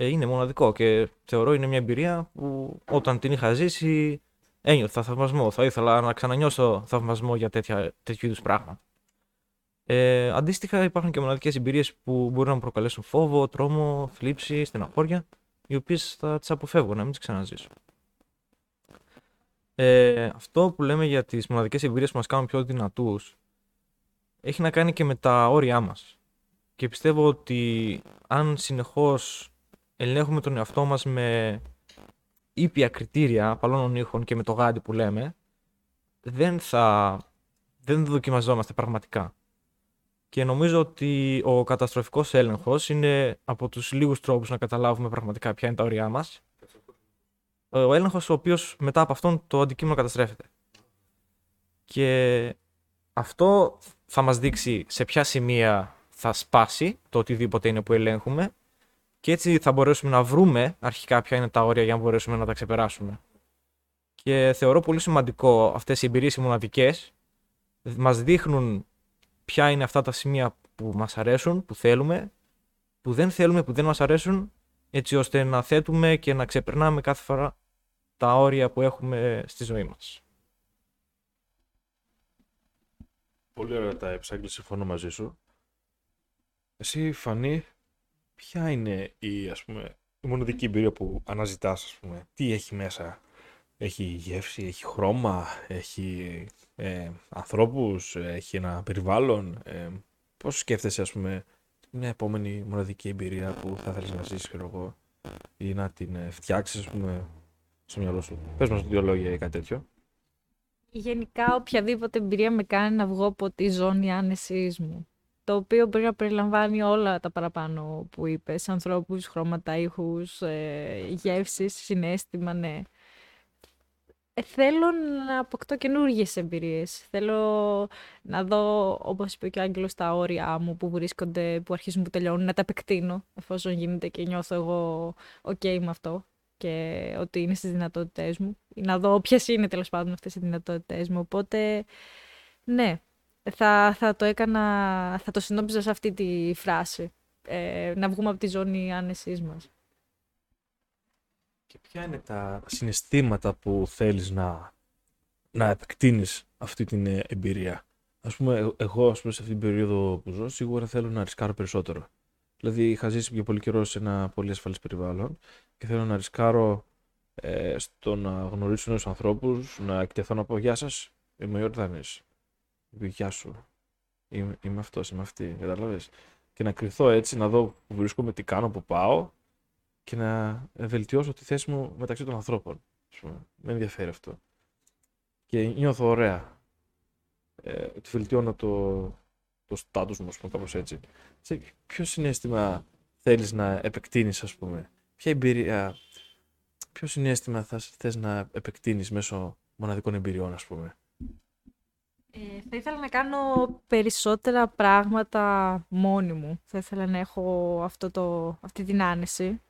είναι μοναδικό και θεωρώ είναι μια εμπειρία που όταν την είχα ζήσει ένιωθα θαυμασμό. Θα ήθελα να ξανανιώσω θαυμασμό για τέτοια, τέτοιου είδους πράγματα. Ε, αντίστοιχα υπάρχουν και μοναδικές εμπειρίες που μπορούν να μου προκαλέσουν φόβο, τρόμο, θλίψη, στεναχώρια, οι οποίες θα τις αποφεύγω, να μην τις ξαναζήσω. Ε, αυτό που λέμε για τις μοναδικές εμπειρίες που μας κάνουν πιο δυνατούς έχει να κάνει και με τα όρια μας. Και πιστεύω ότι αν συνεχώς ελέγχουμε τον εαυτό μας με ήπια κριτήρια παλώνων ήχων και με το γάντι που λέμε, δεν θα δεν δοκιμαζόμαστε πραγματικά. Και νομίζω ότι ο καταστροφικός έλεγχος είναι από τους λίγους τρόπους να καταλάβουμε πραγματικά ποια είναι τα όρια μας ο έλεγχος ο οποίος μετά από αυτόν το αντικείμενο καταστρέφεται. Και αυτό θα μας δείξει σε ποια σημεία θα σπάσει το οτιδήποτε είναι που ελέγχουμε και έτσι θα μπορέσουμε να βρούμε αρχικά ποια είναι τα όρια για να μπορέσουμε να τα ξεπεράσουμε. Και θεωρώ πολύ σημαντικό αυτές οι εμπειρίες οι μοναδικές μας δείχνουν ποια είναι αυτά τα σημεία που μας αρέσουν, που θέλουμε, που δεν θέλουμε, που δεν μας αρέσουν, έτσι ώστε να θέτουμε και να ξεπερνάμε κάθε φορά τα όρια που έχουμε στη ζωή μας. Πολύ ωραία τα έψαγγελες, συμφωνώ μαζί σου. Εσύ, Φανή, ποια είναι η, ας πούμε, η μοναδική εμπειρία που αναζητάς, ας πούμε; Τι έχει μέσα; Έχει γεύση, έχει χρώμα, έχει ε, ανθρώπους, έχει ένα περιβάλλον. Ε, πώς σκέφτεσαι, ας πούμε, μια επόμενη μοναδική εμπειρία που θα θέλεις να ζήσεις, ξέρω εγώ, ή να την ε, φτιάξεις, ας πούμε, στο μυαλό σου; Πες μας δύο λόγια ή κάτι τέτοιο. Γενικά, οποιαδήποτε εμπειρία με κάνει να βγω από τη ζώνη άνεσής μου. Το οποίο μπορεί να περιλαμβάνει όλα τα παραπάνω που είπες. Ανθρώπους, χρώματα, ήχους, ε, γεύσεις, συνέστημα, ναι. Ε, θέλω να αποκτώ καινούργιες εμπειρίες. Θέλω να δω, όπως είπε και ο Άγγελος, τα όρια μου που βρίσκονται, που αρχίζουν, που τελειώνουν, να τα επεκτείνω, εφόσον γίνεται και νιώθω εγώ OK με αυτό και ότι είναι στις δυνατότητές μου. Να δω ποιες είναι τέλος πάντων αυτές οι δυνατότητές μου. Οπότε, ναι, θα, θα το έκανα, θα το συνόψιζα σε αυτή τη φράση. Ε, να βγούμε από τη ζώνη άνεσής μας. Και ποια είναι τα συναισθήματα που θέλεις να, να επεκτείνεις αυτή την ε, εμπειρία; Ας πούμε, εγώ ας πούμε, σε αυτή την περίοδο που ζω, σίγουρα θέλω να ρισκάρω περισσότερο. Δηλαδή, είχα ζήσει για πολύ καιρό σε ένα πολύ ασφαλές περιβάλλον και θέλω να ρισκάρω ε, στο να γνωρίσω νέους ανθρώπους, να εκτεθώ να πω «Γεια σας, είμαι ο Ιορδάνης». «Γεια σου, είμαι, είμαι αυτός, είμαι αυτή», κατάλαβες; Και να κρυθώ έτσι, να δω που βρίσκομαι, τι κάνω, που πάω και να βελτιώσω τη θέση μου μεταξύ των ανθρώπων. Με ενδιαφέρει αυτό. Και νιώθω ωραία. Ε, ότι βελτιώνω το, το στάτους μου, ας πούμε, κάπως έτσι. Σε ποιο συνέστημα θέλεις να επεκτείνεις, ας πούμε; Ποια εμπειρία, ποιο συνέστημα θα θες να επεκτείνεις μέσω μοναδικών εμπειριών, ας πούμε; Ε, θα ήθελα να κάνω περισσότερα πράγματα μόνη μου. Θα ήθελα να έχω αυτό το, αυτή την άνεση.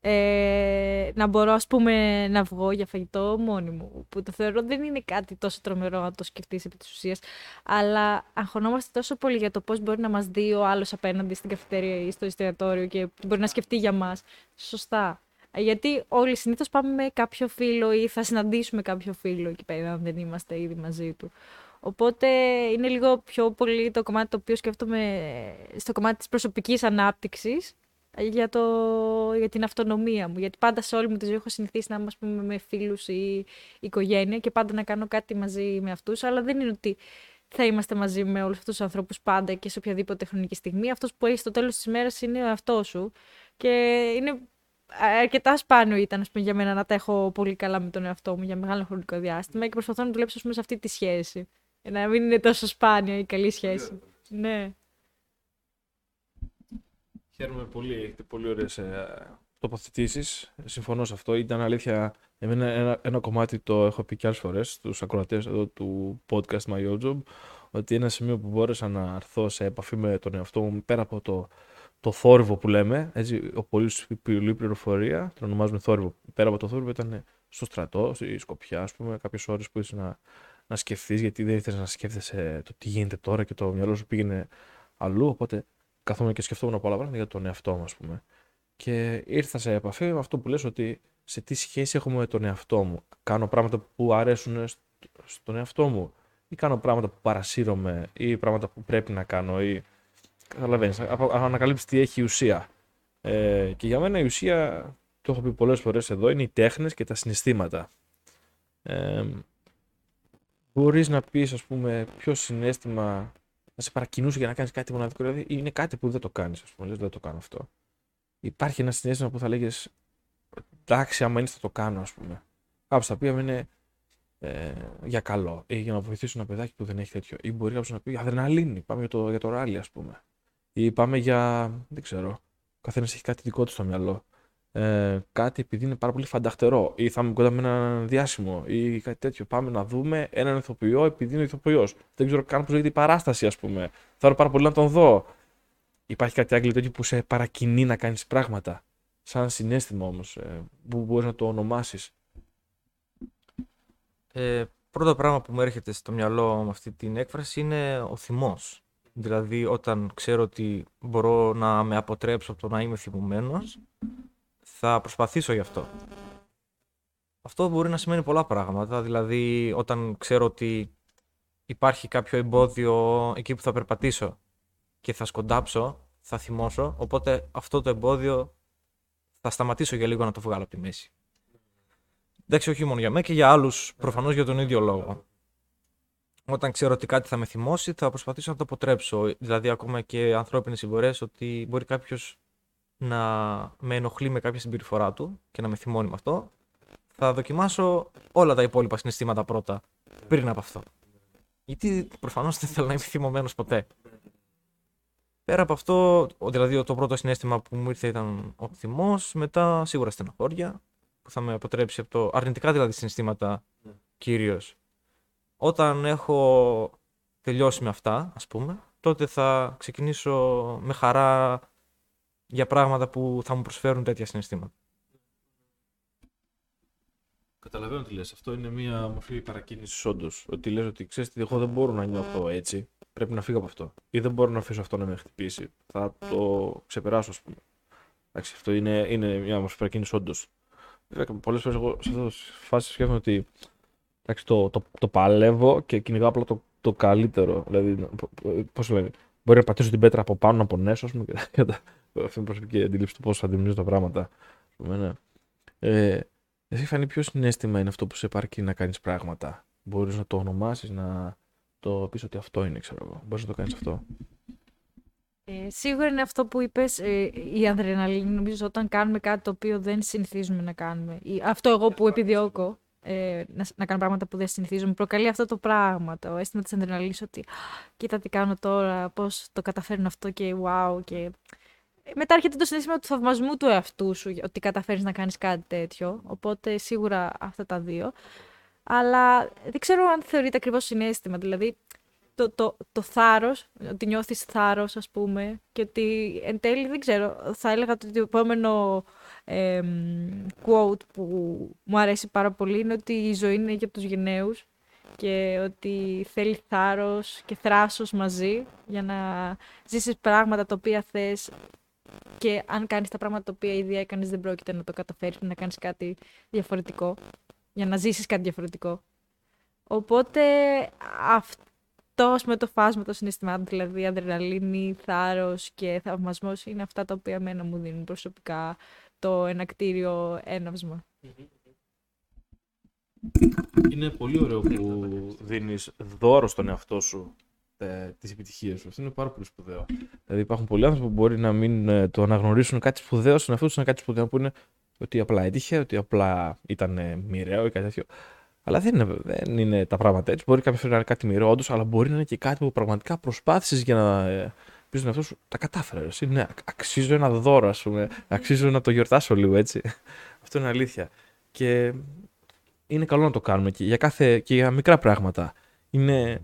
Ε, να μπορώ, ας πούμε, να βγω για φαγητό μόνη μου. Που το θεωρώ δεν είναι κάτι τόσο τρομερό να το σκεφτείς επί της ουσίας. Αλλά αγχωνόμαστε τόσο πολύ για το πώς μπορεί να μας δει ο άλλος απέναντι στην καφετέρια ή στο εστιατόριο και μπορεί να σκεφτεί για μας. Σωστά. Ε, Γιατί όλοι συνήθως πάμε με κάποιο φίλο ή θα συναντήσουμε κάποιο φίλο εκεί πέρα, αν δεν είμαστε ήδη μαζί του. Οπότε είναι λίγο πιο πολύ το κομμάτι το οποίο σκέφτομαι ε, στο κομμάτι της προσωπικής ανάπτυξης ε, για, το, για την αυτονομία μου. Γιατί πάντα σε όλη μου τη ζωή έχω συνηθίσει να είμαι ας πούμε, με φίλους ή οικογένεια και πάντα να κάνω κάτι μαζί με αυτούς, αλλά δεν είναι ότι θα είμαστε μαζί με όλους αυτούς τους ανθρώπους πάντα και σε οποιαδήποτε χρονική στιγμή. Αυτός που έχει στο τέλος της ημέρας είναι ο εαυτός σου και είναι αρκετά σπάνιο ήταν ας πούμε, για μένα να τα έχω πολύ καλά με τον εαυτό μου για μεγάλο χρονικό διάστημα και προσπαθώ να δουλέψω ας πούμε, σε αυτή τη σχέση. Για να μην είναι τόσο σπάνια η καλή σχέση. Ναι. Χαίρομαι πολύ. Έχετε πολύ ωραίες τοποθετήσεις. Συμφωνώ σε αυτό. Ήταν αλήθεια. Εμένα ένα, ένα κομμάτι το έχω πει και άλλες φορές στους ακροατές εδώ του podcast My Old Job. Ότι ένα σημείο που μπόρεσα να έρθω σε επαφή με τον εαυτό μου πέρα από το, το θόρυβο που λέμε. Έτσι, ο πολύ πολύ πληροφορία, το ονομάζουμε θόρυβο. Πέρα από το θόρυβο ήταν στο στρατό, στη Σκοπιά, ας πούμε, κάποιες ώρες που ήσουν να, να σκεφτείς, γιατί δεν ήθελες να σκέφτεσαι το τι γίνεται τώρα και το μυαλό σου πήγαινε αλλού. Οπότε καθόμουν και σκεφτόμουν πολλά πράγματα για τον εαυτό μου, ας πούμε. Και ήρθα σε επαφή με αυτό που λες ότι σε τι σχέση έχω με τον εαυτό μου. Κάνω πράγματα που αρέσουν σ- στον εαυτό μου ή κάνω πράγματα που παρασύρωμαι ή πράγματα που πρέπει να κάνω ή καταλαβαίνεις, απο- ανακαλύψεις τι έχει η ουσία. Ε, και για μένα η ουσία, το έχω πει πολλές φορές εδώ, είναι οι τέχνες και τα συναισθήματα. Ε, μπορείς να πεις, ας πούμε, ποιο συνέστημα να σε παρακινούσε για να κάνεις κάτι μοναδικό, δηλαδή είναι κάτι που δεν το κάνεις, ας πούμε, λες, δεν το κάνω αυτό. Υπάρχει ένα συνέστημα που θα λέγες, εντάξει, άμα είναι θα το κάνω, ας πούμε. Κάποιος θα πει, άμα είναι ε, για καλό ή για να βοηθήσω ένα παιδάκι που δεν έχει τέτοιο. Ή μπορεί κάποιος να πει αδρεναλίνη, πάμε για το, για το ράλι, ας πούμε. Ή πάμε για. δεν ξέρω. Ο καθένας έχει κάτι δικό του στο μυαλό. Ε, κάτι επειδή είναι πάρα πολύ φανταχτερό. Ή θα είμαι κοντά με έναν διάσημο. Ή κάτι τέτοιο. Πάμε να δούμε έναν ηθοποιό επειδή είναι ηθοποιός. Δεν ξέρω καν πώς λέγεται η παράσταση, ας πούμε. Θέλω πάρα πολύ να τον δω. Υπάρχει κάτι άγγλιο τέτοιο που σε παρακινεί να κάνεις πράγματα. Σαν συνέστημα όμως, ε, που μπορείς να το ονομάσεις. Ε, πρώτο πράγμα που μου έρχεται στο μυαλό με αυτή την έκφραση είναι ο θυμός. Δηλαδή όταν ξέρω ότι μπορώ να με αποτρέψω από το να είμαι θυμωμένος, θα προσπαθήσω γι' αυτό. Αυτό μπορεί να σημαίνει πολλά πράγματα. Δηλαδή όταν ξέρω ότι υπάρχει κάποιο εμπόδιο εκεί που θα περπατήσω και θα σκοντάψω, θα θυμώσω, οπότε αυτό το εμπόδιο θα σταματήσω για λίγο να το βγάλω από τη μέση. Εντάξει, όχι μόνο για μένα και για άλλους, προφανώς για τον ίδιο λόγο. Όταν ξέρω ότι κάτι θα με θυμώσει, θα προσπαθήσω να το αποτρέψω. Δηλαδή, ακόμα και ανθρώπινες συμπορίε, ότι μπορεί κάποιος να με ενοχλεί με κάποια συμπεριφορά του και να με θυμώνει με αυτό. Θα δοκιμάσω όλα τα υπόλοιπα συναισθήματα πρώτα, πριν από αυτό. Γιατί προφανώς δεν θέλω να είμαι θυμωμένος ποτέ. Πέρα από αυτό, ο- δηλαδή το πρώτο συνέστημα που μου ήρθε ήταν ο θυμός, μετά σίγουρα στενοχώρια, που θα με αποτρέψει από το αρνητικά δηλαδή συναισθήματα κυρίως. Όταν έχω τελειώσει με αυτά, ας πούμε, τότε θα ξεκινήσω με χαρά για πράγματα που θα μου προσφέρουν τέτοια συναισθήματα. Καταλαβαίνω τι λες. Αυτό είναι μια μορφή παρακίνησης όντως. Ότι λες ότι ξέρεις τι, εγώ δεν μπορώ να νιώθω έτσι. Πρέπει να φύγω από αυτό. Ή δεν μπορώ να αφήσω αυτό να με χτυπήσει. Θα το ξεπεράσω, ας πούμε. Εντάξει, αυτό είναι, είναι μια μορφή παρακίνησης όντως. Βέβαια, πολλές φορές εγώ σε αυτό τη φάση σκέφτομαι ότι εντάξει, το, το, το παλεύω και κυνηγάω απλά το, το καλύτερο. Δηλαδή, πώς λένε, μπορεί να πατήσω την πέτρα από πάνω να πονέσω, ας πούμε. Και, τα- αυτή είναι η προσωπική αντίληψη του πώς αντιμετωπίζω τα πράγματα. Ας πούμε, ναι. Ε, εσύ φανεί ποιο συνέστημα είναι αυτό που σε επαρκεί να κάνεις πράγματα; Μπορείς να το ονομάσεις, να το πεις ότι αυτό είναι, ξέρω εγώ. Μπορείς να το κάνεις αυτό. Ε, σίγουρα είναι αυτό που είπες, ε, η αδρεναλίνη, νομίζω, όταν κάνουμε κάτι το οποίο δεν συνηθίζουμε να κάνουμε. Ή αυτό εγώ που επιδιώκω, ε, να, να κάνω πράγματα που δεν συνηθίζομαι, προκαλεί αυτό το πράγμα, το αίσθημα της αδρεναλίνης, ότι «Α, κοίτα τι κάνω τώρα, πώς το καταφέρνω αυτό και wow. Και... Ε, Μετά έρχεται το συνέστημα του θαυμασμού του εαυτού σου, ότι καταφέρεις να κάνεις κάτι τέτοιο, οπότε σίγουρα αυτά τα δύο. Αλλά δεν ξέρω αν θεωρείται ακριβώς συνέστημα, δηλαδή το, το, το θάρρος, ότι νιώθεις θάρρος ας πούμε και ότι εν τέλει δεν ξέρω, θα έλεγα ότι το επόμενο εμ, quote που μου αρέσει πάρα πολύ είναι ότι η ζωή είναι για τους γενναίους και ότι θέλει θάρρος και θράσος μαζί για να ζήσεις πράγματα τα οποία θες και αν κάνεις τα πράγματα τα οποία ήδη έκανες, δεν πρόκειται να το καταφέρεις να κάνεις κάτι διαφορετικό. Για να ζήσεις κάτι διαφορετικό. Οπότε αυτό με το φάσμα των συναισθημάτων, δηλαδή αδρεναλίνη, θάρρος και θαυμασμός, είναι αυτά τα οποία μένα μου δίνουν προσωπικά το ενακτήριο έναυσμα. Είναι πολύ ωραίο που δίνεις δώρο στον εαυτό σου ε, τις επιτυχίες σου. Αυτό είναι πάρα πολύ σπουδαίο. Δηλαδή υπάρχουν πολλοί άνθρωποι που μπορεί να μην ε, το αναγνωρίσουν κάτι σπουδαίο στον εαυτό τους, να κάτι σπουδαίο που είναι ότι απλά έτυχε, ότι απλά ήταν ε, μοιραίο ή κάτι τέτοιο. Αλλά δεν είναι, δεν είναι τα πράγματα έτσι. Μπορεί κάποια φορά να είναι κάτι μοιραίο, όντως, αλλά μπορεί να είναι και κάτι που πραγματικά προσπάθησες για να ε, πεις στον εαυτό σου τα κατάφερε. Ναι, αξίζω ένα δώρο, ας πούμε. Αξίζω να το γιορτάσω λίγο έτσι. Αυτό είναι αλήθεια. Και είναι καλό να το κάνουμε και για, κάθε, και για μικρά πράγματα. Είναι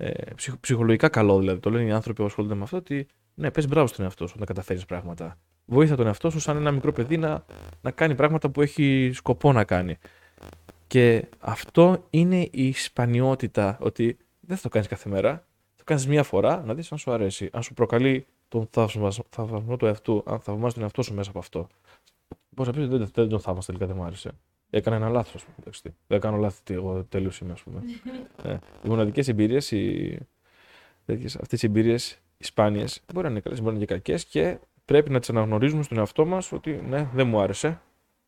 ε, ψυχολογικά καλό δηλαδή. Το λένε οι άνθρωποι που ασχολούνται με αυτό ότι ναι, πες μπράβο στον εαυτό σου όταν καταφέρεις πράγματα. Βοήθα τον εαυτό σου σαν ένα μικρό παιδί να, να κάνει πράγματα που έχει σκοπό να κάνει. Και αυτό είναι η σπανιότητα, ότι δεν θα το κάνεις κάθε μέρα. Θα το κάνεις μία φορά να δεις αν σου αρέσει, αν σου προκαλεί τον θαυμασμό του εαυτού, αν θαυμάζει τον εαυτό σου μέσα από αυτό. Πώ να πεις δεν, δεν τον θαύμασα τελικά, δεν μου άρεσε. Έκανα ένα λάθος, α πούμε. Δεν κάνω λάθη, εγώ τέλειος είμαι, ας πούμε. ε, οι μοναδικές εμπειρίες, οι... αυτές οι εμπειρίες, οι σπάνιες, μπορεί να είναι καλές, μπορεί να είναι και κακές και πρέπει να τις αναγνωρίζουμε στον εαυτό μας ότι ναι, δεν μου άρεσε.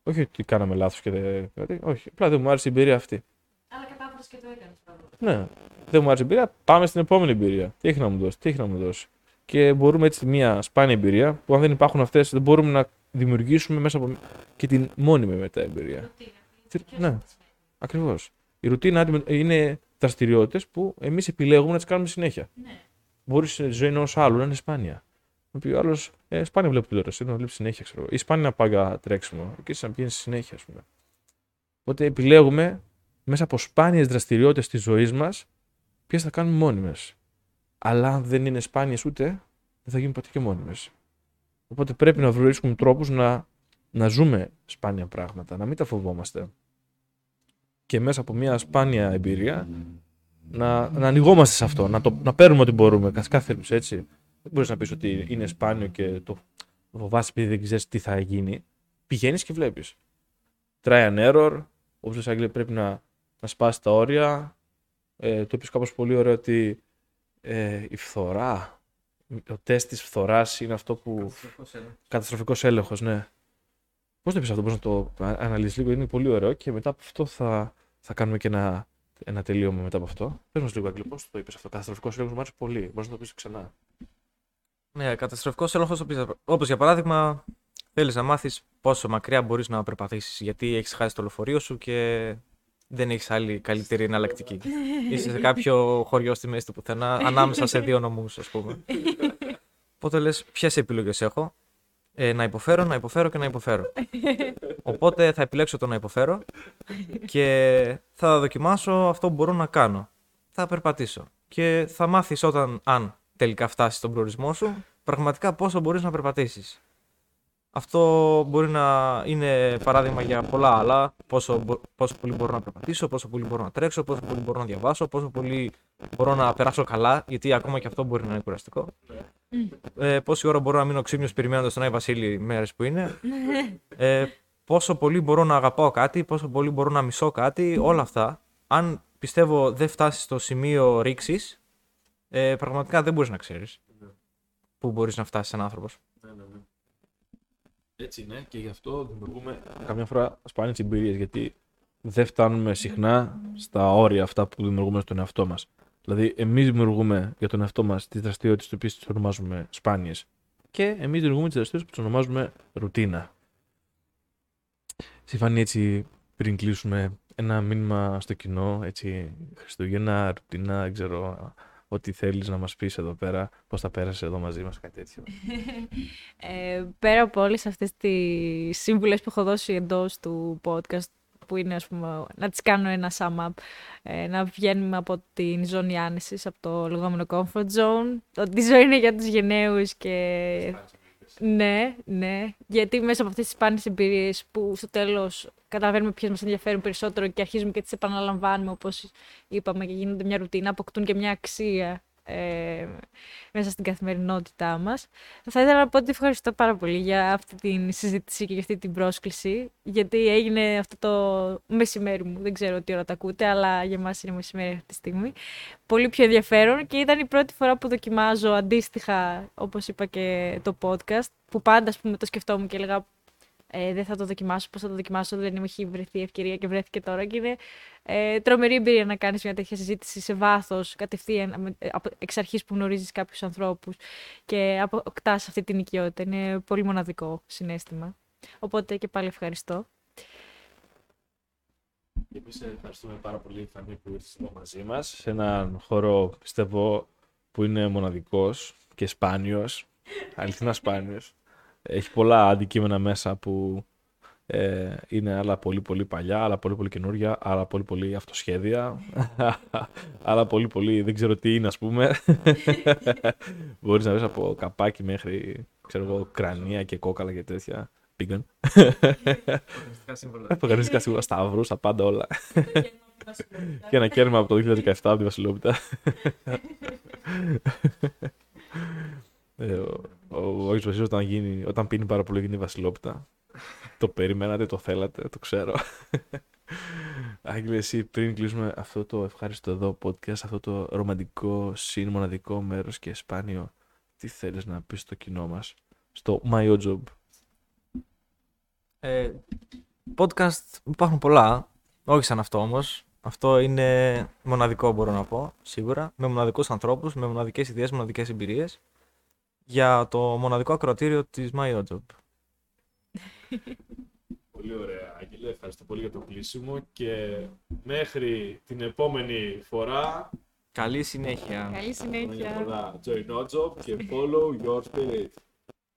Όχι ότι κάναμε λάθος και δεν. όχι, απλά δεν μου άρεσε η εμπειρία αυτή. Αλλά κατάφερε και το έκανες. Ναι, δεν μου άρεσε η εμπειρία. Πάμε στην επόμενη εμπειρία. Τι έχει να μου δώσει, τι έχει να μου δώσει. Και μπορούμε έτσι μια σπάνια εμπειρία που αν δεν υπάρχουν αυτές, δεν μπορούμε να δημιουργήσουμε μέσα από και την μόνιμη μετά εμπειρία. Ναι, ακριβώς. Η ρουτίνα είναι δραστηριότητες που εμείς επιλέγουμε να τις κάνουμε συνέχεια. Ναι. Μπορείς στη ζωή ενός άλλου να είναι σπάνια. Ο οποίος άλλος ε, σπάνια βλέπει τηλεόραση, να βλέπει συνέχεια, ξέρω Ή σπάνια να πάει για τρέξιμο, και να πηγαίνεις συνέχεια, ας πούμε. Οπότε επιλέγουμε μέσα από σπάνιες δραστηριότητες της ζωής μας ποιες θα κάνουμε μόνιμες. Αλλά αν δεν είναι σπάνιες ούτε, δεν θα γίνουν ποτέ και μόνιμες. Οπότε πρέπει να βρίσκουμε τρόπους να, να ζούμε σπάνια πράγματα, να μην τα φοβόμαστε. Και μέσα από μια σπάνια εμπειρία να, να ανοιγόμαστε σε αυτό, να, το, να παίρνουμε ό,τι μπορούμε. Κάθε έτσι. Δεν μπορείς να πεις ότι είναι σπάνιο και το φοβάσαι επειδή δεν ξέρεις τι θα γίνει. Πηγαίνεις και βλέπεις. Try and error. Όπως λες, Άγγλε, πρέπει να, να σπάσει τα όρια. Ε, το είπες κάπως πολύ ωραίο ότι ε, η φθορά ο τεστ της φθοράς είναι αυτό που. Καταστροφικός έλεγχος, ναι. Πώς το πει αυτό, μπορείς να το αναλύσεις λίγο, είναι πολύ ωραίο και μετά από αυτό θα, θα κάνουμε και ένα, ένα τελείωμα μετά από αυτό. Πες μας λίγο, Αγγλικό, πώς το είπες αυτό. Καταστροφικός έλεγχος μου άρεσε πολύ. Μπορείς να το πεις ξανά. Ναι, καταστροφικός έλεγχος, όπως για παράδειγμα, θέλεις να μάθεις πόσο μακριά μπορείς να περπατήσεις. Γιατί έχεις χάσει το λεωφορείο σου και δεν έχεις άλλη καλύτερη εναλλακτική. Είσαι σε κάποιο χωριό στη μέση του πουθενά, ανάμεσα σε δύο νομούς, ας πούμε. Οπότε λες, ποιες επιλογές έχω; Ε, να υποφέρω, να υποφέρω και να υποφέρω. Οπότε θα επιλέξω το να υποφέρω και θα δοκιμάσω αυτό που μπορώ να κάνω. Θα περπατήσω. Και θα μάθεις όταν, αν τελικά φτάσεις στον προορισμό σου, πραγματικά πόσο μπορείς να περπατήσεις. Αυτό μπορεί να είναι παράδειγμα για πολλά άλλα. Πόσο, πόσο πολύ μπορώ να περπατήσω, πόσο πολύ μπορώ να τρέξω, πόσο πολύ μπορώ να διαβάσω, πόσο πολύ μπορώ να περάσω καλά, γιατί ακόμα και αυτό μπορεί να είναι κουραστικό. Ε, πόση ώρα μπορώ να μείνω ξύπνιος περιμένοντας τον Άι Βασίλη μέρες που είναι. Ε, πόσο πολύ μπορώ να αγαπάω κάτι, πόσο πολύ μπορώ να μισώ κάτι, όλα αυτά. Αν πιστεύω δεν φτάσεις στο σημείο ρήξης, ε, πραγματικά δεν μπορείς να ξέρεις πού μπορείς να φτάσεις ένα άνθρωπος. Έτσι είναι και γι' αυτό δημιουργούμε καμιά φορά σπάνιες εμπειρίες. Γιατί δεν φτάνουμε συχνά στα όρια αυτά που δημιουργούμε στον εαυτό μας. Δηλαδή, εμείς δημιουργούμε για τον εαυτό μας τις δραστηριότητες τις οποίες τις ονομάζουμε σπάνιες. Και εμείς δημιουργούμε τις δραστηριότητες που τις ονομάζουμε ρουτίνα. Συμφανεί έτσι πριν κλείσουμε ένα μήνυμα στο κοινό, έτσι, Χριστούγεννα, ρουτίνα, δεν ξέρω, ό,τι θέλεις να μας πεις εδώ πέρα, πώς θα πέρασες εδώ μαζί μας, κάτι τέτοιο. ε, πέρα από όλες αυτές τις σύμβουλες που έχω δώσει εντός του podcast, που είναι ας πούμε, να τις κάνω ένα sum up, ε, να βγαίνουμε από την ζώνη άνεσης, από το λεγόμενο comfort zone, ότι η ζωή είναι για τους γενναίους και... Ναι, ναι. Γιατί μέσα από αυτές τις σπάνιες εμπειρίες που στο τέλος καταλαβαίνουμε ποιες μας ενδιαφέρουν περισσότερο και αρχίζουμε και τις επαναλαμβάνουμε, όπως είπαμε, και γίνονται μια ρουτίνα, αποκτούν και μια αξία ε, μέσα στην καθημερινότητά μας. Θα ήθελα να πω ότι ευχαριστώ πάρα πολύ για αυτή τη συζήτηση και για αυτή την πρόσκληση, γιατί έγινε αυτό το μεσημέρι μου, δεν ξέρω τι ώρα τα ακούτε, αλλά για μας είναι μεσημέρι αυτή τη στιγμή. Πολύ πιο ενδιαφέρον και ήταν η πρώτη φορά που δοκιμάζω αντίστοιχα, όπως είπα και το podcast, που πάντα ας πούμε, το σκεφτόμουν και έλεγα ε, δεν θα το δοκιμάσω, πώς θα το δοκιμάσω, δεν μου έχει βρεθεί ευκαιρία και βρέθηκε τώρα και είναι ε, τρομερή εμπειρία να κάνεις μια τέτοια συζήτηση σε βάθος, κατευθείαν, ε, εξ αρχής που γνωρίζεις κάποιους ανθρώπους και αποκτάς αυτή την οικειότητα. Είναι πολύ μοναδικό συνέστημα. Οπότε και πάλι ευχαριστώ. Εμείς ευχαριστούμε πάρα πολύ, Φανή, που ήρθες εδώ μαζί μας, σε έναν χώρο, πιστεύω, που είναι μοναδικός και σπάνιος, αληθινά σπάνιος. Έχει πολλά αντικείμενα μέσα που ε, είναι άλλα πολύ πολύ παλιά, άλλα πολύ πολύ καινούρια, άλλα πολύ πολύ αυτοσχέδια, άλλα πολύ πολύ δεν ξέρω τι είναι ας πούμε. Μπορείς να βρεις από καπάκι μέχρι ξέρω εγώ, κρανία και κόκαλα και τέτοια. Πήγαν. Αποκαλυστικά σύμβολα, σταύρους, τα πάντα όλα. και ένα κέρμα από το 2017 από τη Βασιλόπιτα. Ε, ο ο Άγιος Βασίλειος όταν, γίνει, όταν πίνει πάρα πολύ γίνει βασιλόπιτα. το περιμένατε, το θέλατε, το ξέρω. Άγγελε, εσύ πριν κλείσουμε αυτό το ευχάριστο εδώ podcast, αυτό το ρομαντικό, συν μοναδικό μέρος και σπάνιο, τι θέλεις να πεις στο κοινό μας, στο My Job; Ε, podcast υπάρχουν πολλά, όχι σαν αυτό όμως. Αυτό είναι μοναδικό μπορώ να πω, σίγουρα, με μοναδικούς ανθρώπους, με μοναδικές ιδέες, μοναδικές εμπειρίες για το μοναδικό ακροατήριο της MyOjob. Πολύ ωραία, Άγγελε. Ευχαριστώ πολύ για το κλείσιμο και μέχρι την επόμενη φορά... Καλή συνέχεια. Καλή συνέχεια. Join Job και follow your spirit.